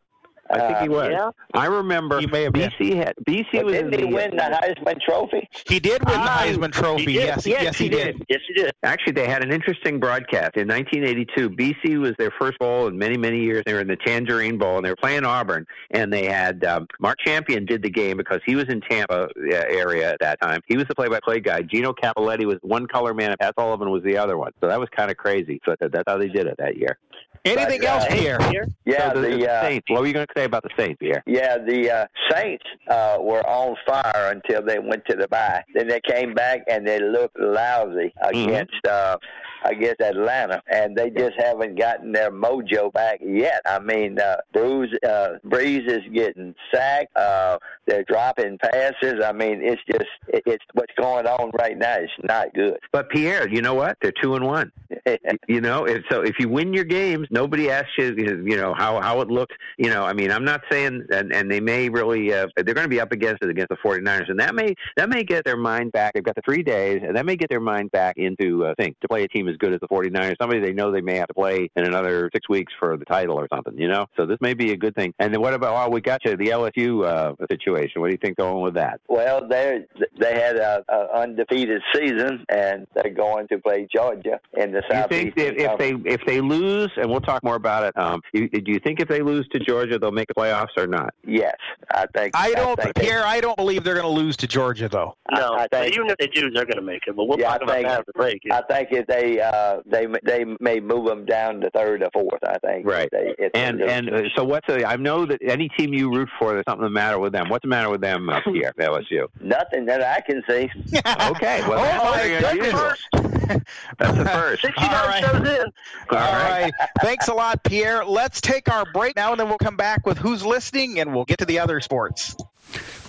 I think he Uh, was. yeah. I remember He may have been. BC had BC but was didn't in he the, win the Heisman Trophy? He did win the Ah, Heisman Trophy. he. Yes, Yes, yes, he, he did. Yes, he did. Actually, they had an interesting broadcast in 1982. BC was their first bowl in many, many years. They were in the Tangerine Bowl, and they were playing Auburn. And they had um, Mark Champion did the game because he was in Tampa uh, area at that time. He was the play-by-play guy. Gino Cappelletti was one color man, and Pat Sullivan was the other one. So that was kind of crazy. So that's how they did it that year. Anything But, uh, else, Pierre? Yeah, so the, the, uh, Saints. What were you going to say about the Saints, Pierre? Yeah, the uh, Saints uh, were on fire until they went to the bye. Then they came back and they looked lousy against, uh, I guess, Atlanta, and they just haven't gotten their mojo back yet. I mean, uh, Bruce uh, Brees is getting sacked. Uh, they're dropping passes. I mean, it's just it, it's what's going on right now. It's not good. But Pierre, you know what? They're two and one. [LAUGHS] you know, if, so if you win your games, nobody asks you, you know, how how it looked. You know, I mean, I'm not saying, and, and they may really, uh, they're going to be up against it against the 49ers, and that may that may get their mind back. They've got the three days, and that may get their mind back into uh, think to play a team as good as the 49ers. Somebody they know they may have to play in another six weeks for the title or something. You know, so this may be a good thing. And then what about? Oh, we got you the LSU uh, situation. What do you think going with that? Well, they they had a, a undefeated season, and they're going to play Georgia in the you Southeast. think if, if they if they lose, and we'll talk more about it. Um, you, do you think if they lose to Georgia, they'll make the playoffs or not? Yes, I think. I don't, think they- I don't believe they're going to lose to Georgia, though. No, I, I think. even if they do, they're going to make it. But we'll Yeah, talk I about think- that at the break. I think if they uh, they they may move them down to third or fourth. I think. Right. They, if And and uh, so what's the? I know that any team you root for, there's something the matter with them. What's the matter with them up [LAUGHS] here, LSU? nothing that I can see. [LAUGHS] Okay, well Oh, that's my very goodness. unusual. That's the first. 69 All right. shows in. All All right. Right. Thanks a lot, Pierre. Let's take our break now, and then we'll come back with who's listening, and we'll get to the other sports.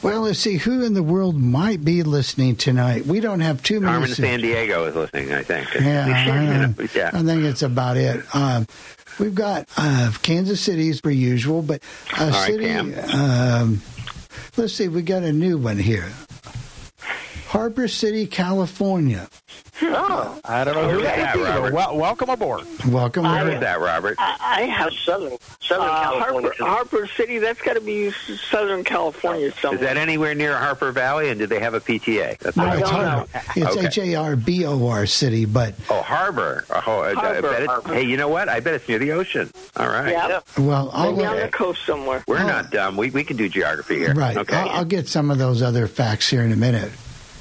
Well, let's see who in the world might be listening tonight. We don't have too many. Carmen San Diego is listening, I think. Yeah, [LAUGHS] I, know. [LAUGHS] yeah. I think it's about it. Um, we've got uh, Kansas City's per usual, but uh, right, City. Cam. Um, let's see, we got a new one here. Harbor City, California. Oh, I don't know who Where's that that, would be. Robert? Well, welcome aboard. Welcome. I- aboard. Where's that, Robert? I, I have Southern Southern Uh, California. Harper, Harper City, that's got to be Southern California somewhere. Is that anywhere near Harper Valley? And do they have a PTA? That's No, what it's don't Harbor. know. It's Okay. H A R B O R City, but Oh, Harbor. Oh, I- I Harbor, bet Harbor. Hey, you know what? I bet it's near the ocean. All right. yeah, well, I'll Maybe on the coast somewhere. We're Oh. not dumb. We, we can do geography here. right. Okay. I'll, I'll get some of those other facts here in a minute.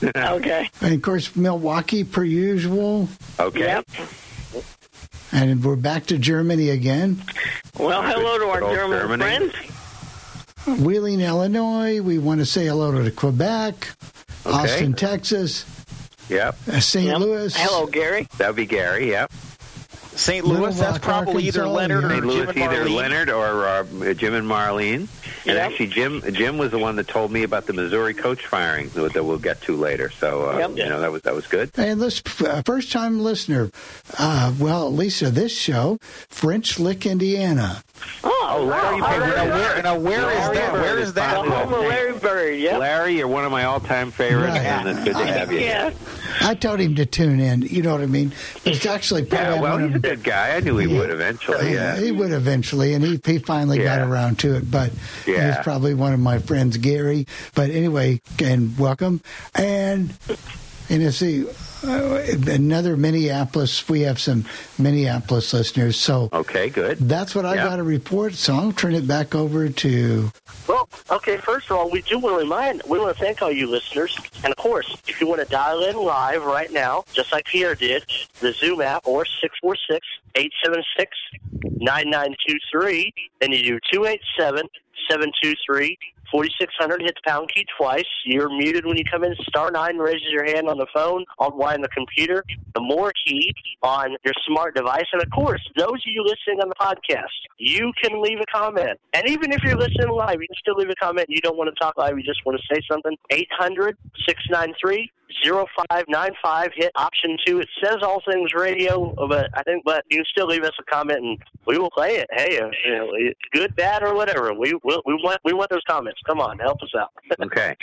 [LAUGHS] okay. And of course, Milwaukee, per usual. okay. Yep. And we're back to Germany again. Well, hello to our German Germany. friends. Wheeling, Illinois. We want to say hello to Quebec, Austin, Texas, Yep. uh, St. Yep. Louis. Hello, Gary. That would be Gary. Yep. St. Little Louis, that's Rock, probably either Arkansas, Leonard or yeah. St. Jim Louis, and either Marlene. Leonard or uh, Jim and Marlene. And Yep. actually, Jim Jim was the one that told me about the Missouri coach firing that that we'll get to later. So uh, Yep. you know that was that was good. And this uh, first time listener, uh, well, at least of this show, French Lick, Indiana. Oh, Larry wow. Bird. Larry Now, where, now, where is Larry that? Bird Where is is that? finally The home of Larry Bird. Yep. Larry, you're one of my all-time favorites, Right. and it's good to have you. Yeah. I told him to tune in. You know what I mean? But it's actually probably Yeah, well, he's a good guy. I knew he would eventually. Oh, yeah. he would eventually, and he he finally got around to it. But Yeah. he's probably one of my friends, Gary. But anyway, and welcome. And and you see uh, another Minneapolis. We have some Minneapolis listeners, so Okay, good. that's what I Yeah. got to report. So I'll turn it back over to. Well, okay, first of all, we do want to remind, we want to thank all you listeners. And of course, if you want to dial in live right now, just like Pierre did, the Zoom app or 646 876 9923, then you do 287 723 4600, hit the pound key twice. You're muted when you come in. Star 9 raises your hand on the phone, on Y on the computer, the more key on your smart device. And of course, those of you listening on the podcast, you can leave a comment. And even if you're listening live, you can still leave a comment. You don't want to talk live, you just want to say something. 800 693 0595. Hit option two. It says all things radio, but I think, but you can still leave us a comment and we will play it. Hey, uh, you know, good, bad, or whatever. We we we want we want those comments. Come on, help us out. [LAUGHS] Okay.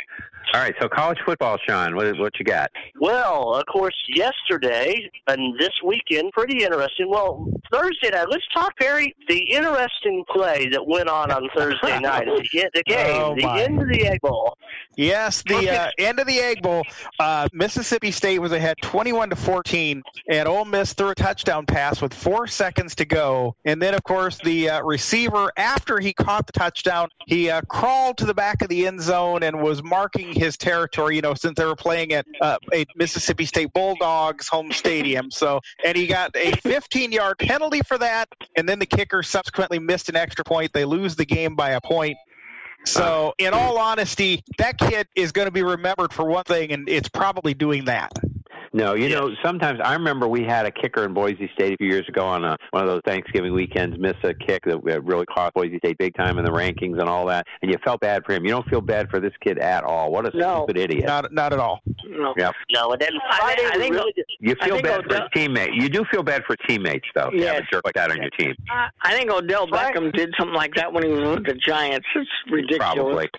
All right. So college football, Sean. What what you got? Well, of course, yesterday and this weekend, pretty interesting. Well, Thursday night, let's talk, Perry. The interesting play that went on on Thursday [LAUGHS] night, the, the game, Oh, the my. end of the Egg Bowl. Yes, the uh, end of the Egg Bowl, uh, Mississippi State was ahead 21 to 14, and Ole Miss threw a touchdown pass with four seconds to go. And then, of course, the uh, receiver, after he caught the touchdown, he uh, crawled to the back of the end zone and was marking his territory. You know, since they were playing at uh, a Mississippi State Bulldogs home stadium, so and he got a 15-yard penalty for that. And then the kicker subsequently missed an extra point. They lose the game by a point. So, in all honesty, that kid is going to be remembered for one thing, and it's probably doing that. No, you know, sometimes I remember we had a kicker in Boise State a few years ago on a, one of those Thanksgiving weekends, miss a kick that really cost Boise State big time in the rankings and all that, and you felt bad for him. You don't feel bad for this kid at all. What a No. stupid idiot. Not, not at all. No. Yep. No, and then I Friday, think- I think- really did. You feel think bad for Odell- his teammate. You do feel bad for teammates, though. to have Yes. a jerk like that on your team. I, I think Odell Beckham did something like that when he was with the Giants. It's ridiculous. Probably.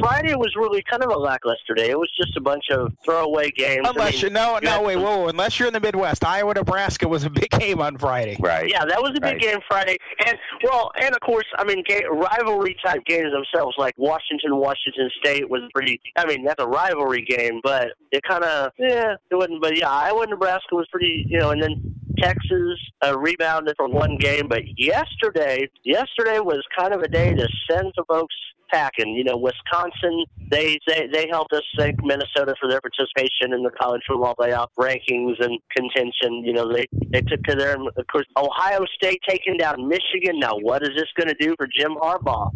Friday was really kind of a lackluster day. It was just a bunch of throwaway games. I Unless mean, you no, no, had wait, some- whoa, whoa, unless you're in the Midwest, Iowa, Nebraska was a big game on Friday. Right. Yeah, that was a big Right. game Friday, and well, and of course, I mean, ga- rivalry type games themselves, like Washington, Washington State was pretty. I mean, that's a rivalry game, but it kind of yeah, it wasn't. But yeah, Iowa, Nebraska was pretty, you know, and then Texas uh, rebounded from one game, but yesterday, yesterday was kind of a day to send some folks packing. You know, Wisconsin, they they they helped us thank Minnesota for their participation in the college football playoff rankings and contention. You know, they they took to their of course Ohio State taking down Michigan. Now, what is this going to do for Jim Harbaugh?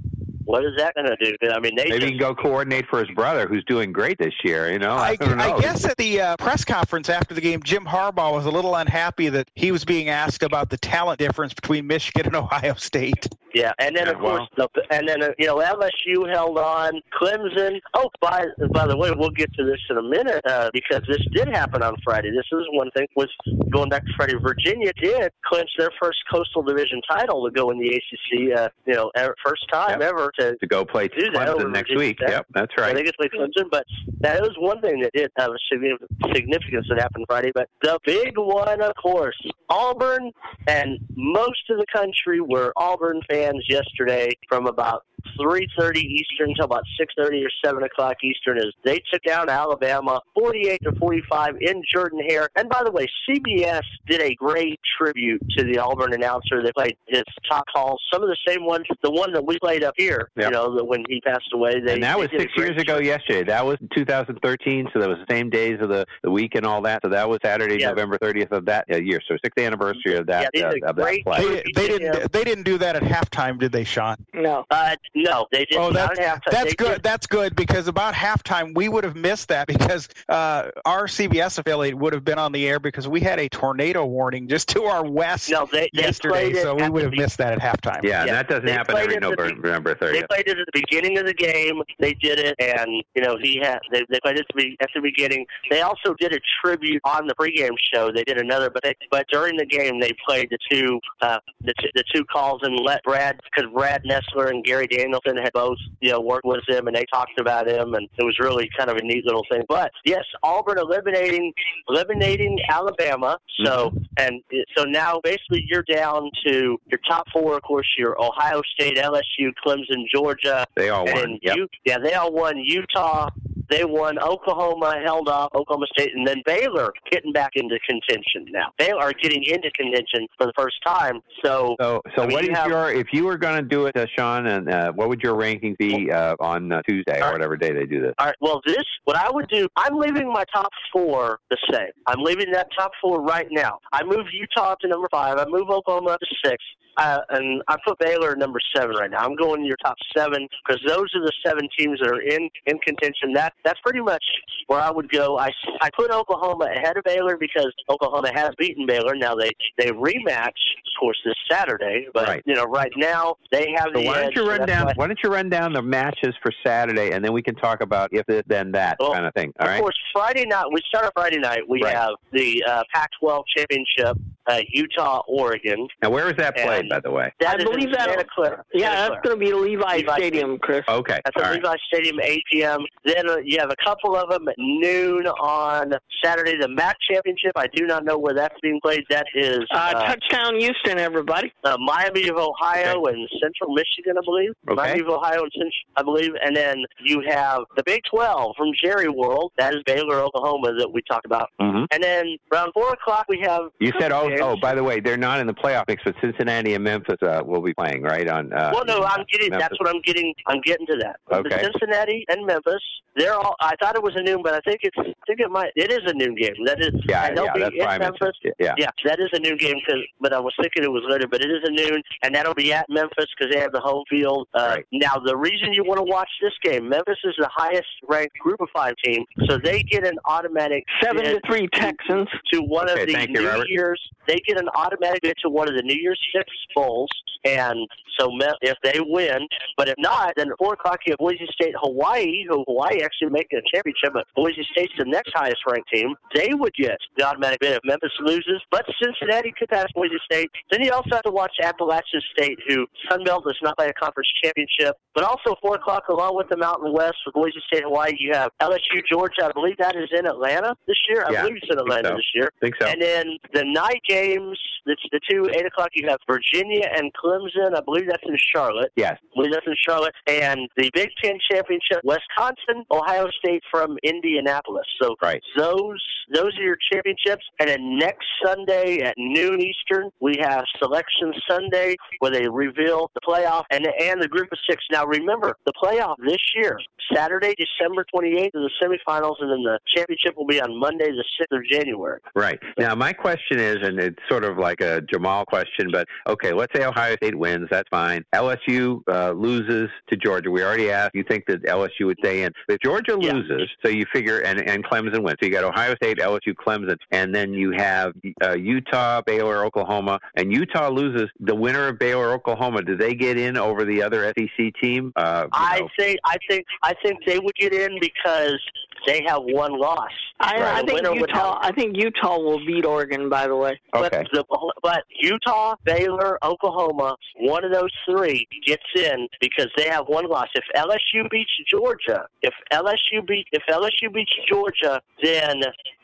What is that going to do? I mean, they Maybe he can go coordinate for his brother, who's doing great this year. You know, I, I, don't know. I guess at the uh, press conference after the game, Jim Harbaugh was a little unhappy that he was being asked about the talent difference between Michigan and Ohio State. Yeah, and then Yeah, of course, the, and then uh, you know LSU held on. Clemson. Oh, by by the way, we'll get to this in a minute uh, because this did happen on Friday. This is one thing. Was going back to Friday. Virginia did clinch their first Coastal Division title to go in the ACC. Uh, you know, ever, first time Yep. ever to. To go play Do that over Clemson next Virginia week. Tech. Yep, that's right. I think it's like Clemson, but that was one thing that did have a significant significance that happened Friday. But the big one, of course, Auburn, and most of the country were Auburn fans yesterday from about 3:30 Eastern till about 6:30 or 7 o'clock Eastern. As they took down Alabama 48 to 45 in Jordan Hare. And by the way, CBS did a great tribute to the Auburn announcer. They played his top calls, some of the same ones, the one that we played up here. Yep. You know, the, when he passed away. They, and that was six great years ago yesterday. That was 2013, so that was the same days of the, the week and all that. So that was Saturday, Yeah. November 30th of that uh, year. So sixth anniversary of that Yeah, uh, of that play. They, they didn't. They didn't do that at halftime, did they, Sean? No. Uh, no, they did Oh, not that's have to. that's good. Did, That's good because about halftime we would have missed that [LAUGHS] because uh, our CBS affiliate would have been on the air because we had a tornado warning just to our west no, they, they yesterday, so we would the have missed that at halftime. Yeah, Yeah, that doesn't they happen every it the November, November They played it at the beginning of the game. They did it, and you know he had. They, they played it at the, at the beginning. They also did a tribute on the pregame show. They did another, but they, but during the game they played the two uh, the, two, the two calls and let Brad because Brad Nessler and Gary Danielson had both you know worked with him and they talked about him, and it was really kind of a neat little thing. But yes, Auburn eliminating eliminating Alabama. So mm-hmm. and so now basically you're down to your top four. Of course, your Ohio State, LSU, Clemson, Georgia, They all and won. Yep. yeah, they all won. Utah, they won. Oklahoma held off Oklahoma State, and then Baylor getting back into contention now. They are getting into contention for the first time. So So, so I mean, what you is have- your if you were going to do it, uh, Sean, and uh, what would your ranking be uh, on uh, Tuesday or whatever day they do this? All right. Well, this what I would do. I'm leaving my top four the same. I'm leaving that top four right now. I move Utah to number five. I move Oklahoma to six. Uh, and I put Baylor at number seven right now. I'm going to your top seven because those are the seven teams that are in in contention. That that's pretty much where I would go. I, I put Oklahoma ahead of Baylor because Oklahoma has beaten Baylor. Now they they rematch, of course, this Saturday. But Right. you know, right now they have So the why don't you run that's down? why- Why don't you run down the matches for Saturday, and then we can talk about if this, then that Well, kind of thing. All of right. course, Friday night, we start on Friday night. We Right. have the uh, Pac 12 championship, uh, Utah, Oregon. Now, where is that played, by the way? That I believe in that- Santa Clara. Yeah, Santa that's going to be Levi, Levi Stadium, Chris. Okay. That's All at right. Levi Stadium, 8 p.m. Then uh, you have a couple of them at noon on Saturday. The MAC championship, I do not know where that's being played. That is Uh, uh, touchdown, Houston, everybody. uh, Miami of Ohio and Central Michigan, I believe. Okay. Miami of Ohio and Central, I believe. And then you have the Big 12 from Jerry World. That is Baylor, Oklahoma, that we talked about. Mhm. And then around 4 o'clock, we have. You said, oh, games. oh, by the way, they're not in the playoff mix, but Cincinnati and Memphis uh, will be playing, right? On. Uh, Well, no, I'm getting. Memphis. That's what I'm getting. I'm getting to that. Okay. The Cincinnati and Memphis. They're all. I thought it was a noon, but I think it's. I think it might. It is a noon game. That is. Yeah, and they'll yeah, be that's in why Memphis. Yeah. Yeah, that is a noon game. Cause, but I was thinking it was later. But it is a noon, and that'll be at Memphis because they have the home field. Uh, Right. Now, the reason you want to watch this game, Memphis is the highest ranked Group of Five team, so they get an automatic Seven to three Texans. to one Okay, of the thank you, New Year's. They get an automatic bid to one of the New Year's Six bowls, and so if they win, but if not, then at four o'clock you have Boise State, Hawaii, who Hawaii actually making a championship, but Boise State's the next highest ranked team. They would get the automatic bid if Memphis loses, but Cincinnati could pass Boise State. Then you also have to watch Appalachian State, who Sunbelt does not play a conference championship, but also four o'clock along with the Mountain West with Boise State, Hawaii. You have LSU, Georgia. I believe that is in Atlanta this year. I Yeah, believe it's in Atlanta so. this year. think so. And then the night games, it's the two eight o'clock. You have Virginia and Clemson. I believe that's in Charlotte. yes. I believe that's in Charlotte. And the Big Ten championship, Wisconsin, Ohio State from Indianapolis. So Right. those those are your championships. And then next Sunday at noon Eastern, we have Selection Sunday where they reveal the playoff and and the group of six. Now remember the playoff this year, Saturday, December twenty eighth, are the semifinals, and then the championship will be on Monday, the sixth of January. Right. Now, my question is, and it's sort of like a Jamal question, but okay, let's say Ohio State wins. That's fine. LSU uh, loses to Georgia. We already asked. You think that LSU would stay in? If Georgia Yeah. loses, so you figure, and and Clemson wins. So you got Ohio State, LSU, Clemson, and then you have uh, Utah, Baylor, Oklahoma, and Utah loses. The winner of Baylor, Oklahoma, do they get in over the other SEC team? Uh, I know, think I think I think they would get in because they have one loss. I, Right. I think Utah. I think Utah will beat Oregon. By the way, okay. But, the, but Utah, Baylor, Oklahoma, one of those three gets in because they have one loss. If LSU beats Georgia, if LSU beat if LSU beats Georgia, then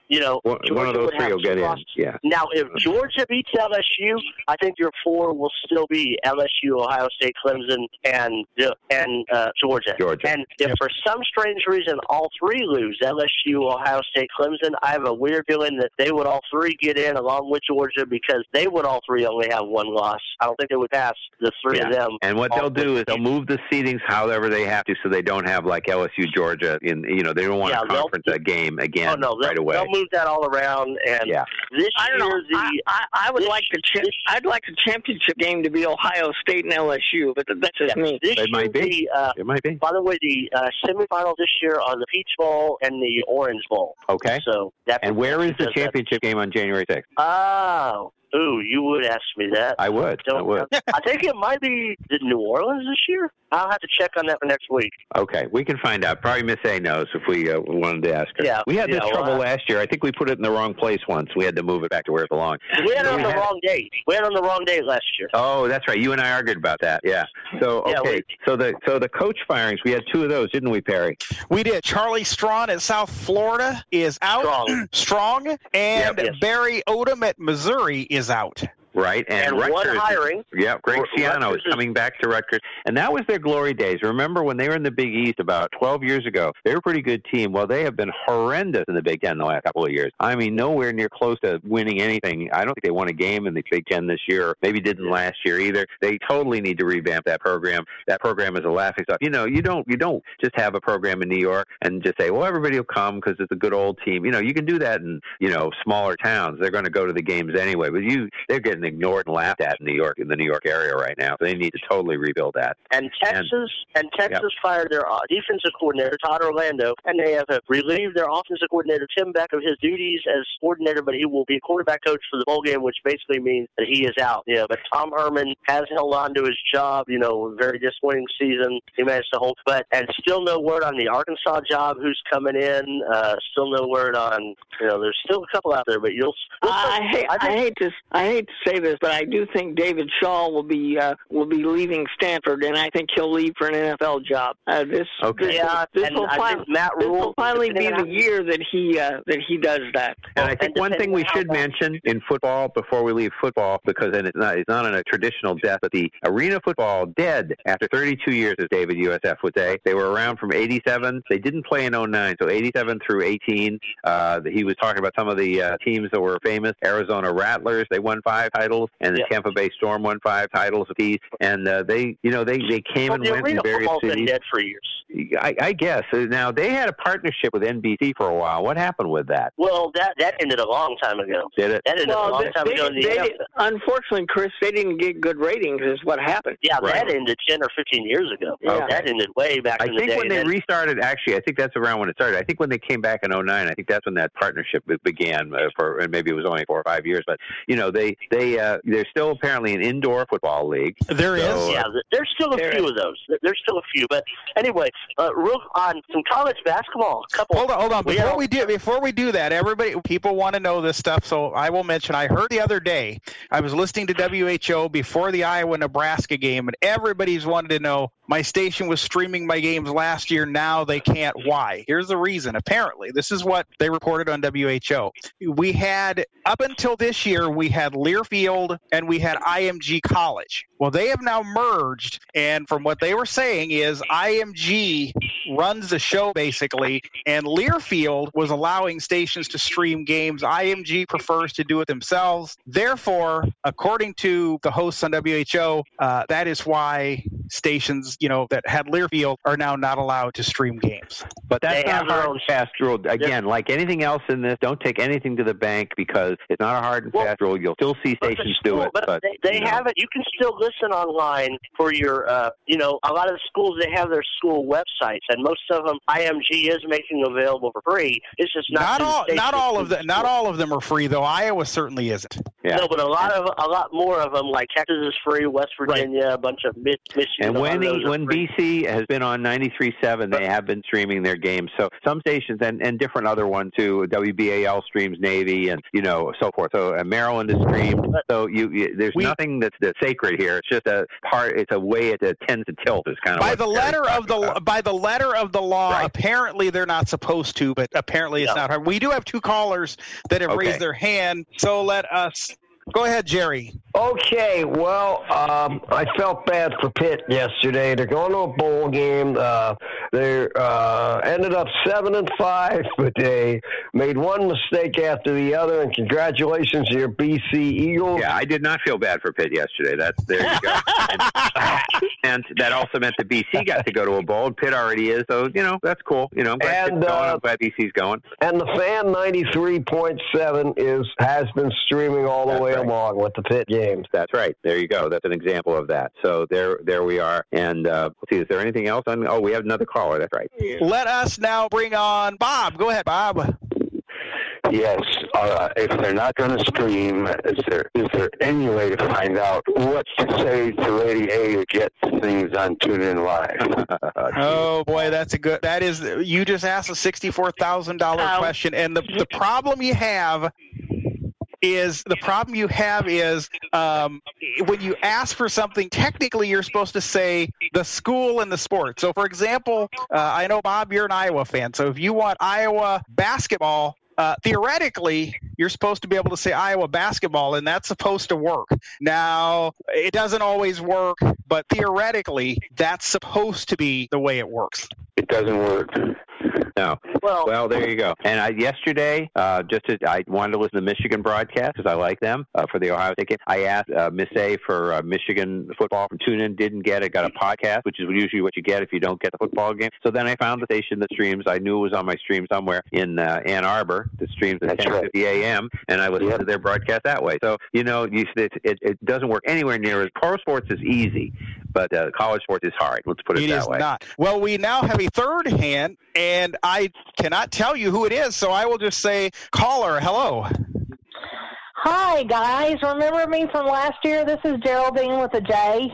you know One, Georgia one of those would three have will get two in. Yeah. Now, if Georgia beats LSU, I think your four will still be LSU, Ohio State, Clemson, and and uh, Georgia. Georgia. And if for some strange reason all three lose, LSU, Ohio State, Clemson, I have a weird feeling that they would all three get in along with Georgia because they would all three only have one loss. I don't think they would pass the three of them. And what they'll do is they'll move the seedings however they have to, so they don't have like LSU, Georgia. In you know they don't want Yeah, a they'll- conference a game again Oh no, they'll, right away. They'll move that all around. And Yeah. this I don't know. year, the I, I, I would like the cha- I'd like the championship game to be Ohio State and LSU, but that's just me. this It year might be. the uh, It might be By the way, the uh, semifinals this year are the Peach Bowl and the Orange Bowl. okay. So that And where is the does that- championship game on January sixth? Oh, ooh, you would ask me that. I would. I Don't would. I think it might be the New Orleans this year. I'll have to check on that for next week. Okay, we can find out. Probably Miss A knows if we uh, wanted to ask her. Yeah, we had this yeah, trouble uh, last year. I think we put it in the wrong place once. We had to move it back to where it belonged. We had it on we the had- wrong date. We had it on the wrong date last year. Oh, that's right. You and I argued about that. Yeah. So Yeah, okay. we- so the so the coach firings. We had two of those, didn't we, Perry? We did. Charlie Strawn at South Florida is out. Strong. [CLEARS THROAT] Strong. And Yep, yes. Barry Odom at Missouri is out. Right. And, one Rutgers- hiring. Yeah, Greg Schiano is coming back to Rutgers, and that was their glory days. Remember when they were in the Big East about 12 years ago? They were a pretty good team. Well, they have been horrendous in the Big Ten the last couple of years. I mean, nowhere near close to winning anything. I don't think they won a game in the Big Ten this year. or Maybe didn't last year either. They totally need to revamp that program. That program is a laughing stock. You know, you don't you don't just have a program in New York and just say, well, everybody will come because it's a good old team. You know, you can do that in you know smaller towns. They're going to go to the games anyway. But you, they're getting ignored and laughed at in New York in the New York area right now. They need to totally rebuild that. And Texas and, Texas fired their uh, defensive coordinator Todd Orlando, and they have uh, relieved their offensive coordinator Tim Beck of his duties as coordinator, but he will be quarterback coach for the bowl game, which basically means that he is out. Yeah, but Tom Herman has held on to his job. You know, very disappointing season he managed to hold, but and still no word on the Arkansas job. Who's coming in? Uh, still no word on. You know, there's still a couple out there, but you'll. you'll I hate, I, think- hate to I hate to say this, but I do think David Shaw will be uh, will be leaving Stanford, and I think he'll leave for an NFL job. Uh, this Okay. this, Yeah, this will I fin- think this will finally be the year that he uh, that he does that. And I think and one thing we should mention in football before we leave football, because it's not it's not on a traditional death, but the arena football dead after 32 years, as David USF would say. They were around from 87. They didn't play in 09, so 87 through 18. Uh, he was talking about some of the uh, teams that were famous. Arizona Rattlers, they won five titles, and the Yeah. Tampa Bay Storm won five titles apiece. And uh, they, you know, they they came Well, and the went in various football's been cities. dead for years. I, I guess. Uh, Now they had a partnership with NBC for a while. What happened with that? Well, that that ended a long time ago. Did it? That ended a long they- time they- ago. in the they- unfortunately, Chris, they didn't get good ratings. Is what happened. Yeah, Right. that ended ten or fifteen years ago. Yeah. That ended way back I in the think day. when they then- restarted, actually, I think that's around when it started. I think when they came back in '09, I think that's when that partnership began uh, for, and maybe it was only four or five years. But you know, they they uh, they're still apparently an indoor football league. There is. So, uh, yeah, there's still a There few of those. There's still a few, but anyway, uh, real on some college basketball. A couple. Hold on, hold on. We Before have- we do before we do that, everybody people want to know this stuff, so I will mention I heard the other day, I was listening to WHO before the Iowa Nebraska game, and everybody's wanted to know my station was streaming my games last year, now they can't. Why? Here's the reason. Apparently, this is what they reported on WHO. We had up until this year, we had Learfield and we had IMG College. Well, they have now merged, and from what they were saying is IMG runs the show basically, and Learfield was allowing stations to stream games. IMG prefers to do it themselves. Therefore, according to the hosts on WHO, uh, that is why stations, you know, that had Learfield are now not allowed to stream games. But that's They not have their own- fast rule. Again, like anything else in this, don't take anything to the bank because it's not a hard and Well, fast rule. You'll still see stations do it, but, but they, they you know. have it. You can still listen online for your, uh, you know, a lot of the schools they have their school websites, and most of them IMG is making available for free. It's just not Not all, not all of the them, not all of them are free though. Iowa certainly isn't. Yeah. No, but a lot of a lot more of them, like Texas is free, West Virginia, a bunch of Michigan. And when he, when free. BC has been on 93.7, they have been streaming their games. So some stations and, and different other ones too. WBAL streams Navy and you know so forth. So uh, Maryland is streamed. So you, you there's We- nothing that's, that's sacred here. It's just a part. It's a way it uh, tends to tilt. Is kind of by the letter of the about. by the letter of the law Right. apparently they're not supposed to but apparently it's No. not hard we do have two callers that have Okay. raised their hand so let us go ahead jerry Okay, well, um, I felt bad for Pitt yesterday. They're going to a bowl game. Uh, they uh, ended up seven and five, but they made one mistake after the other. And congratulations to your BC Eagles. Yeah, I did not feel bad for Pitt yesterday. That's there you go. and, [LAUGHS] and that also meant that BC got to go to a bowl. Pitt already is, so you know that's cool. You know, I'm glad And, Pitt's going. uh, I'm glad BC's going. And the fan ninety three point seven is has been streaming all the That's way right. along with the pit games. That's right. There you go. That's an example of that. So there, there we are. And uh, let's see, is there anything else? On, oh, we have another caller. That's right. let us now bring on bob go ahead bob Yes. Uh, if they're not going to stream, is there is there any way to find out what to say to Lady A to get things on TuneIn Live? [LAUGHS] oh boy that's a good that is you just asked a $64000 Oh. question and the, the problem you have is the problem you have is um, when you ask for something technically you're supposed to say the school and the sport so for example uh, i know bob you're an iowa fan so if you want iowa basketball uh, theoretically, you're supposed to be able to say Iowa basketball, and that's supposed to work. Now, it doesn't always work, but theoretically, that's supposed to be the way it works. It doesn't work. No. Well, Well, there you go. And I, yesterday, uh, just to, I wanted to listen to Michigan broadcast because I like them uh, for the Ohio State game. I asked uh, Miss A for uh, Michigan football from TuneIn. Didn't get it. Got a podcast, which is usually what you get if you don't get the football game. So then I found the station that streams. I knew it was on my stream somewhere in uh, Ann Arbor that streams at That's 10:50 a.m. And I listened Yep. to their broadcast that way. So you know, you, it, it, it doesn't work anywhere near as pro sports is easy, but uh, college sports is hard. Let's put it, It that is way. not. Well, we now have a third hand, and I cannot tell you who it is, so I will just say, caller, hello. Hi, guys. Remember me from last year? This is Geraldine with a J.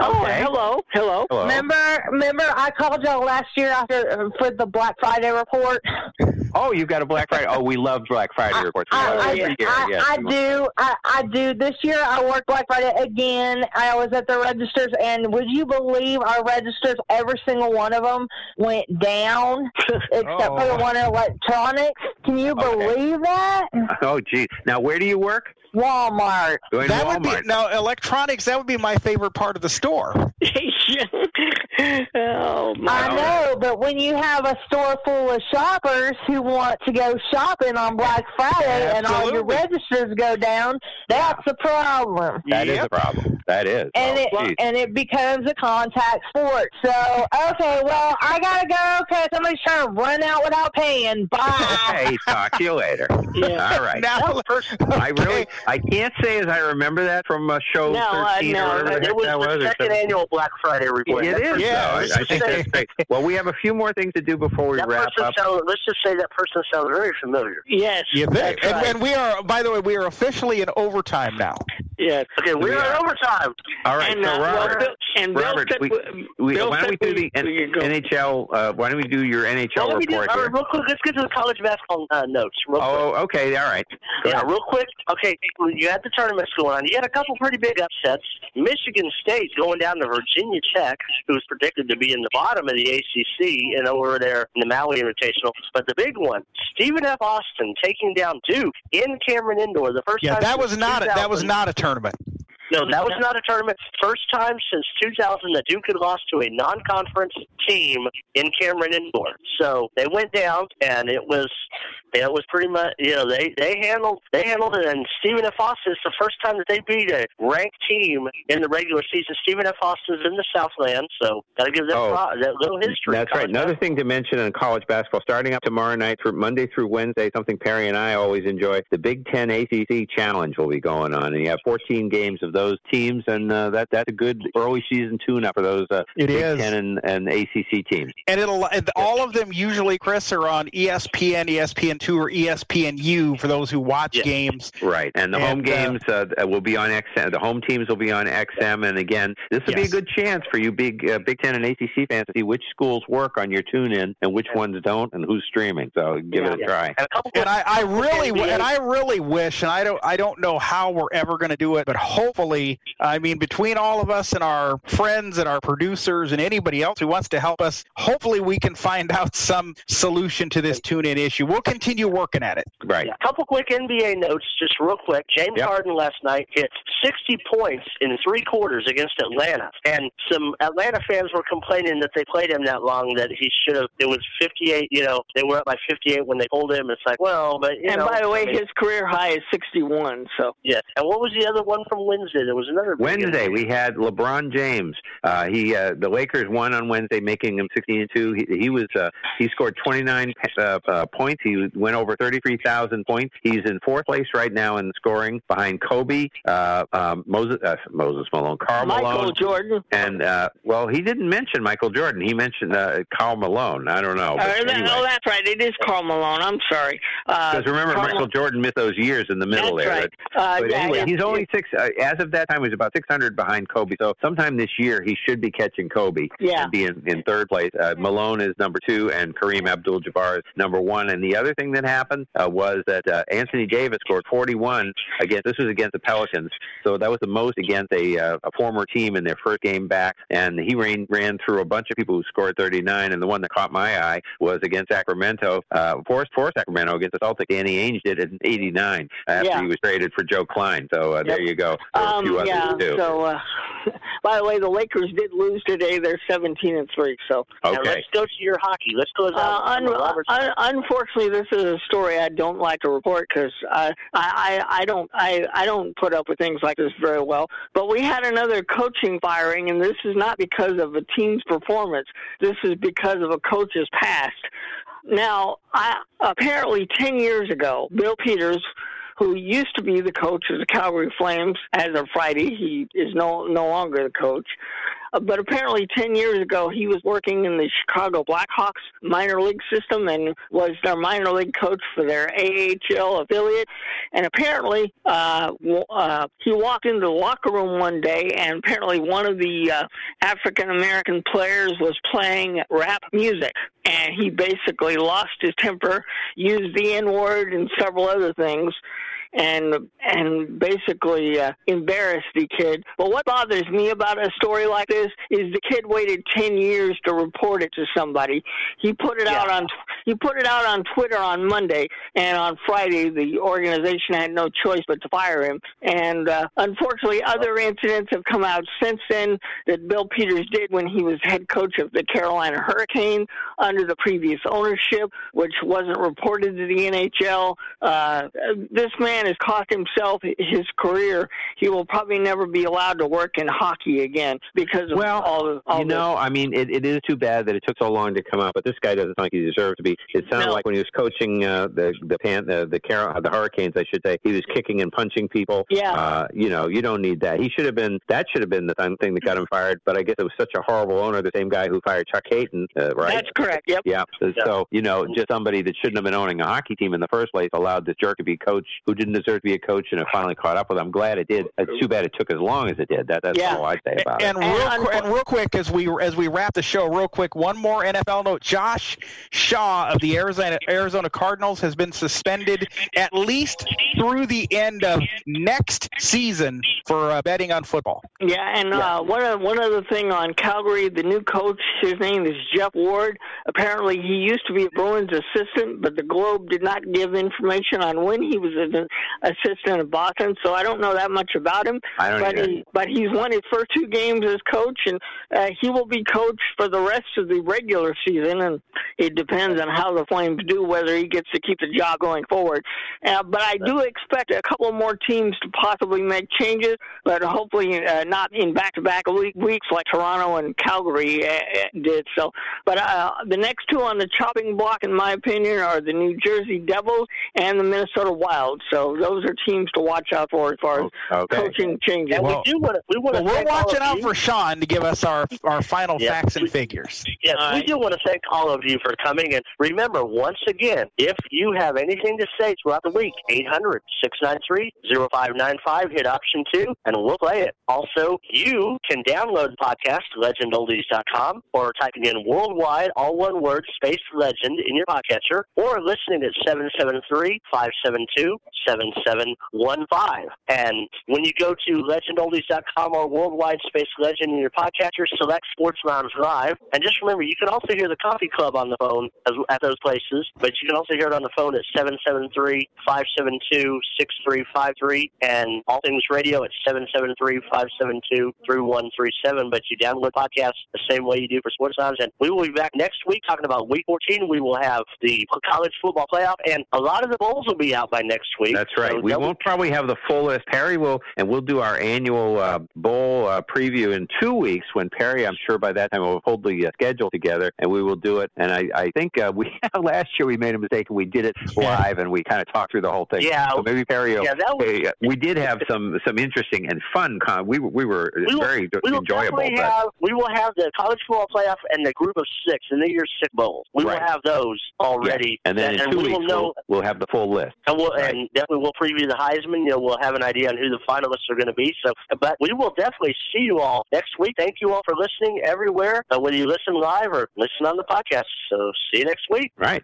Oh, Okay. hello, hello. Hello. Remember, remember, I called y'all last year after uh, for the Black Friday report. [LAUGHS] Oh, you've got a Black Friday. Oh, we love Black Friday reports. I, I, every year. I, Yes, I do. I, I do. This year, I worked Black Friday again. I was at the registers, and would you believe our registers? Every single one of them went down, [LAUGHS] except for the Oh. one electronics. Can you Okay. believe that? Oh, geez. Now, where do you work? Walmart. Going that to would be now electronics. That would be my favorite part of the store. [LAUGHS] [LAUGHS] [LAUGHS] oh my. I know, but when you have a store full of shoppers who want to go shopping on Black Friday and all your registers go down, that's a problem. That is Yep. a problem. That is. And oh, it geez. and it becomes a contact sport. So okay, well I gotta go because somebody's trying to run out without paying. Bye. [LAUGHS] Hey, talk to you later. Yeah. All right. Now, I really, I can't say as I remember that from uh, show No, I 13 know. or whatever the it heck was that was. the second annual Black Friday report. It That is. Person- Yeah, though. I, I think that's great. [LAUGHS] Well, we have a few more things to do before we That wrap up. sounds, let's just say that person sounds very familiar. Yes. you think? And, right. and we are, by the way, we are officially in overtime now. Yes. Okay, we're We in are. overtime. All right, and, so uh, well, Robert, Bill, and Bill Robert, said, we, we, Bill why don't we said do the we. NHL? Uh, why don't we do your NHL Well, let me do, report all here? right, real quick, let's get to the college basketball uh, notes. Real quick. Oh, okay, all right. Go Yeah, ahead. real quick. Okay, you had the tournaments going on. You had a couple pretty big upsets. Michigan State going down to Virginia Tech, who's predicted to be in the bottom of the ACC and over there in the Maui Invitational. But the big one, Stephen F. Austin taking down Duke in Cameron Indoor. The first Yeah, time that was not a, that was not a tournament turnabout no, that was not a tournament. First time since 2000 that Duke had lost to a non-conference team in Cameron Indoor. So they went down, and it was it was pretty much you know they they handled they handled it. And Stephen F. Austin is the first time that they beat a ranked team in the regular season. Stephen F. Austin is in the Southland, so got to give them Oh. pro- that little history. That's right. Another thing to mention in college basketball, starting up tomorrow night through Monday through Wednesday, something Perry and I always enjoy. The Big Ten ACC Challenge will be going on, and you have 14 games of those teams, and uh, that that's a good early season tune-up for those uh, It Big is. Ten and, and ACC teams. And it'll and all of them usually, Chris, are on E ESPN, ESPN2, or ESPNU for those who watch Yeah. games. Right, and the home And, uh, games uh, will be on XM. The home teams will be on XM, and again, this will be a good chance for you big uh, Big Ten and ACC fans to see which schools work on your tune-in and which ones don't, and who's streaming. So give it a try. And a couple And I, I really and I really wish, and I don't I don't know how we're ever going to do it, but hopefully, I mean, between all of us and our friends and our producers and anybody else who wants to help us, hopefully we can find [LAUGHS] out some solution to this tune-in issue. We'll continue working at it. Right. A couple quick NBA notes, just real quick. James Yep. Harden last night hit 60 points in three quarters against Atlanta, and some Atlanta fans were complaining that they played him that long that he should have. It was 58. You know, they were up by 58 when they pulled him. It's like, well, but you And know. by the way, I mean, his career high is 61. So yeah. And what was the other one from Wednesday? There was another Wednesday we had LeBron James. Uh, he uh, the Lakers won on Wednesday, making him 16 and two. He, he was uh, he scored 29 uh, uh, points. He went over 33,000 points. He's in fourth place right now in scoring, behind Kobe, uh, um, Moses uh, Moses Malone, Karl Michael Malone, Jordan. and uh, well, he didn't mention Michael Jordan. He mentioned uh, Karl Malone. I don't know. Uh, anyway. Oh, that's right. It is Karl Malone. I'm sorry. Uh, Because remember, Karl- Michael Jordan missed those years in the middle That's there. right. Uh, But yeah, anyway, he's only six. Uh, as of that time, he was about 600 behind Kobe. So sometime this year, he should be catching Kobe Yeah. and be in, in third place. Uh, Malone is number two, and Kareem Abdul-Jabbar is number one. And the other thing that happened uh, was that uh, Anthony Davis scored 41 against. This was against the Pelicans, so that was the most against a, uh, a former team in their first game back. And he ran ran through a bunch of people who scored 39. And the one that caught my eye was against Sacramento, uh, for, for Sacramento against the Celtics. Danny Ainge did it in 89 after Yeah. he was traded for Joe Kleine. So uh, there you go. Were a Um, few others yeah. too. So, uh, [LAUGHS] by the way, the Lakers did lose today. They're 17 and three. So, Now, okay. let's go to your hockey. Let's close uh, out. un- un- unfortunately, this is a story I don't like to report because I, I, I don't, I, I don't put up with things like this very well. But we had another coaching firing, and this is not because of a team's performance. This is because of a coach's past. Now, I, apparently, 10 years ago, Bill Peters, who used to be the coach of the Calgary Flames as of Friday, he is no no longer the coach. But apparently, 10 years ago, he was working in the Chicago Blackhawks minor league system and was their minor league coach for their AHL affiliate. And apparently, uh, uh, he walked into the locker room one day, and apparently, one of the uh, African American players was playing rap music. And he basically lost his temper, used the N word, and several other things and and basically uh, embarrass the kid. But what bothers me about a story like this is the kid waited ten years to report it to somebody. He put it out on he put it out on Twitter on Monday, and on Friday the organization had no choice but to fire him. And uh, unfortunately, other incidents have come out since then that Bill Peters did when he was head coach of the Carolina Hurricane under the previous ownership, which wasn't reported to the NHL. Uh, this man has cost himself his career. He will probably never be allowed to work in hockey again because of Well, all, of- all you know, I mean, it, it is too bad that it took so long to come out. But this guy doesn't sound like he deserves to be. It sounded No. like when he was coaching uh, the the pan, the the, Car- the Hurricanes, I should say, he was kicking and punching people. Yeah. Uh, you know, you don't need that. He should have been. That should have been the thing thing that got him fired. But I guess it was such a horrible owner, the same guy who fired Chuck Kaiton, uh, right? That's correct. Yep. Yeah. So, so, you know, just somebody that shouldn't have been owning a hockey team in the first place allowed this jerk to be coach who didn't deserve to be a coach, and it finally caught up with him. I'm glad it did. It's too bad it took as long as it did. That that's Yeah. all I'd say about And it. real, And qu- and real quick, as we as we wrap the show, real quick, one more NFL note: Josh Shaw of the Arizona Arizona Cardinals has been suspended at least through the end of next season for uh, betting on football. Yeah, and uh, one one other thing on Calgary, the new coach, his name is Geoff Ward. Apparently, he used to be a Bruins assistant, but the Globe did not give information on when he was an assistant at Boston, so I don't know that much about him. I don't but either. he, but he's won his first two games as coach, and uh, he will be coach for the rest of the regular season. And it depends on how the Flames do, whether he gets to keep the job going forward. Uh, but I do expect a couple more teams to possibly make changes, but hopefully uh, not in back-to-back week, weeks like Toronto and Calgary uh, did. So, but uh, the next two on the chopping block, in my opinion, are the New Jersey Devils and the Minnesota Wild. So those are teams to watch out for as far as Okay. coaching changes. And Well- we do want to. We want Well, to. we're watching out for Sean to give us our our final Yeah. facts and figures. Yes, we do want to thank all of you for coming. And remember, once again, if you have anything to say throughout the week, 800 693 0595, hit option two, and we'll play it. Also, you can download the podcast, legendoldies.com, or typing in worldwide, all one word, space legend in your podcatcher, or listening at 773 572 7715. And when you go to legendoldies.com or worldwide space legend in your podcatcher, select Sports Lounge Live. And just remember, you can also hear the Coffee Club on the phone at those places, but you can also hear it on the phone at 773 572 6353 and All Things Radio at 773 572 3137. But you download podcasts the same way you do for Sports Lounge. And we will be back next week talking about week 14. We will have the college football playoff, and a lot of the bowls will be out by next week. Right. So we double- won't probably have the full list. Perry will, and we'll do our annual uh, bowl uh, preview in two weeks. When Perry, I'm sure by that time we'll hold the uh, schedule together, and we will do it. And I, I think uh, we [LAUGHS] last year we made a mistake and we did it live, and we kind of talked through the whole thing. Yeah. So maybe Perry. Will, Yeah, that was- hey, uh, we did have some some interesting and fun. Con- we were- we were we will, very we will enjoyable. But have we will have the college football playoff and the group of six and the year six bowls. We Right. will have those already, and then in and two we weeks will know. we'll, we'll have the full list. and we'll Right. and definitely we'll preview the Heisman. You know, we'll have an idea on who the finalists are going to be. So, but we will definitely see you all next week. Thank you all for listening everywhere, uh, whether you listen live or listen on the podcast. So, see you next week. Right.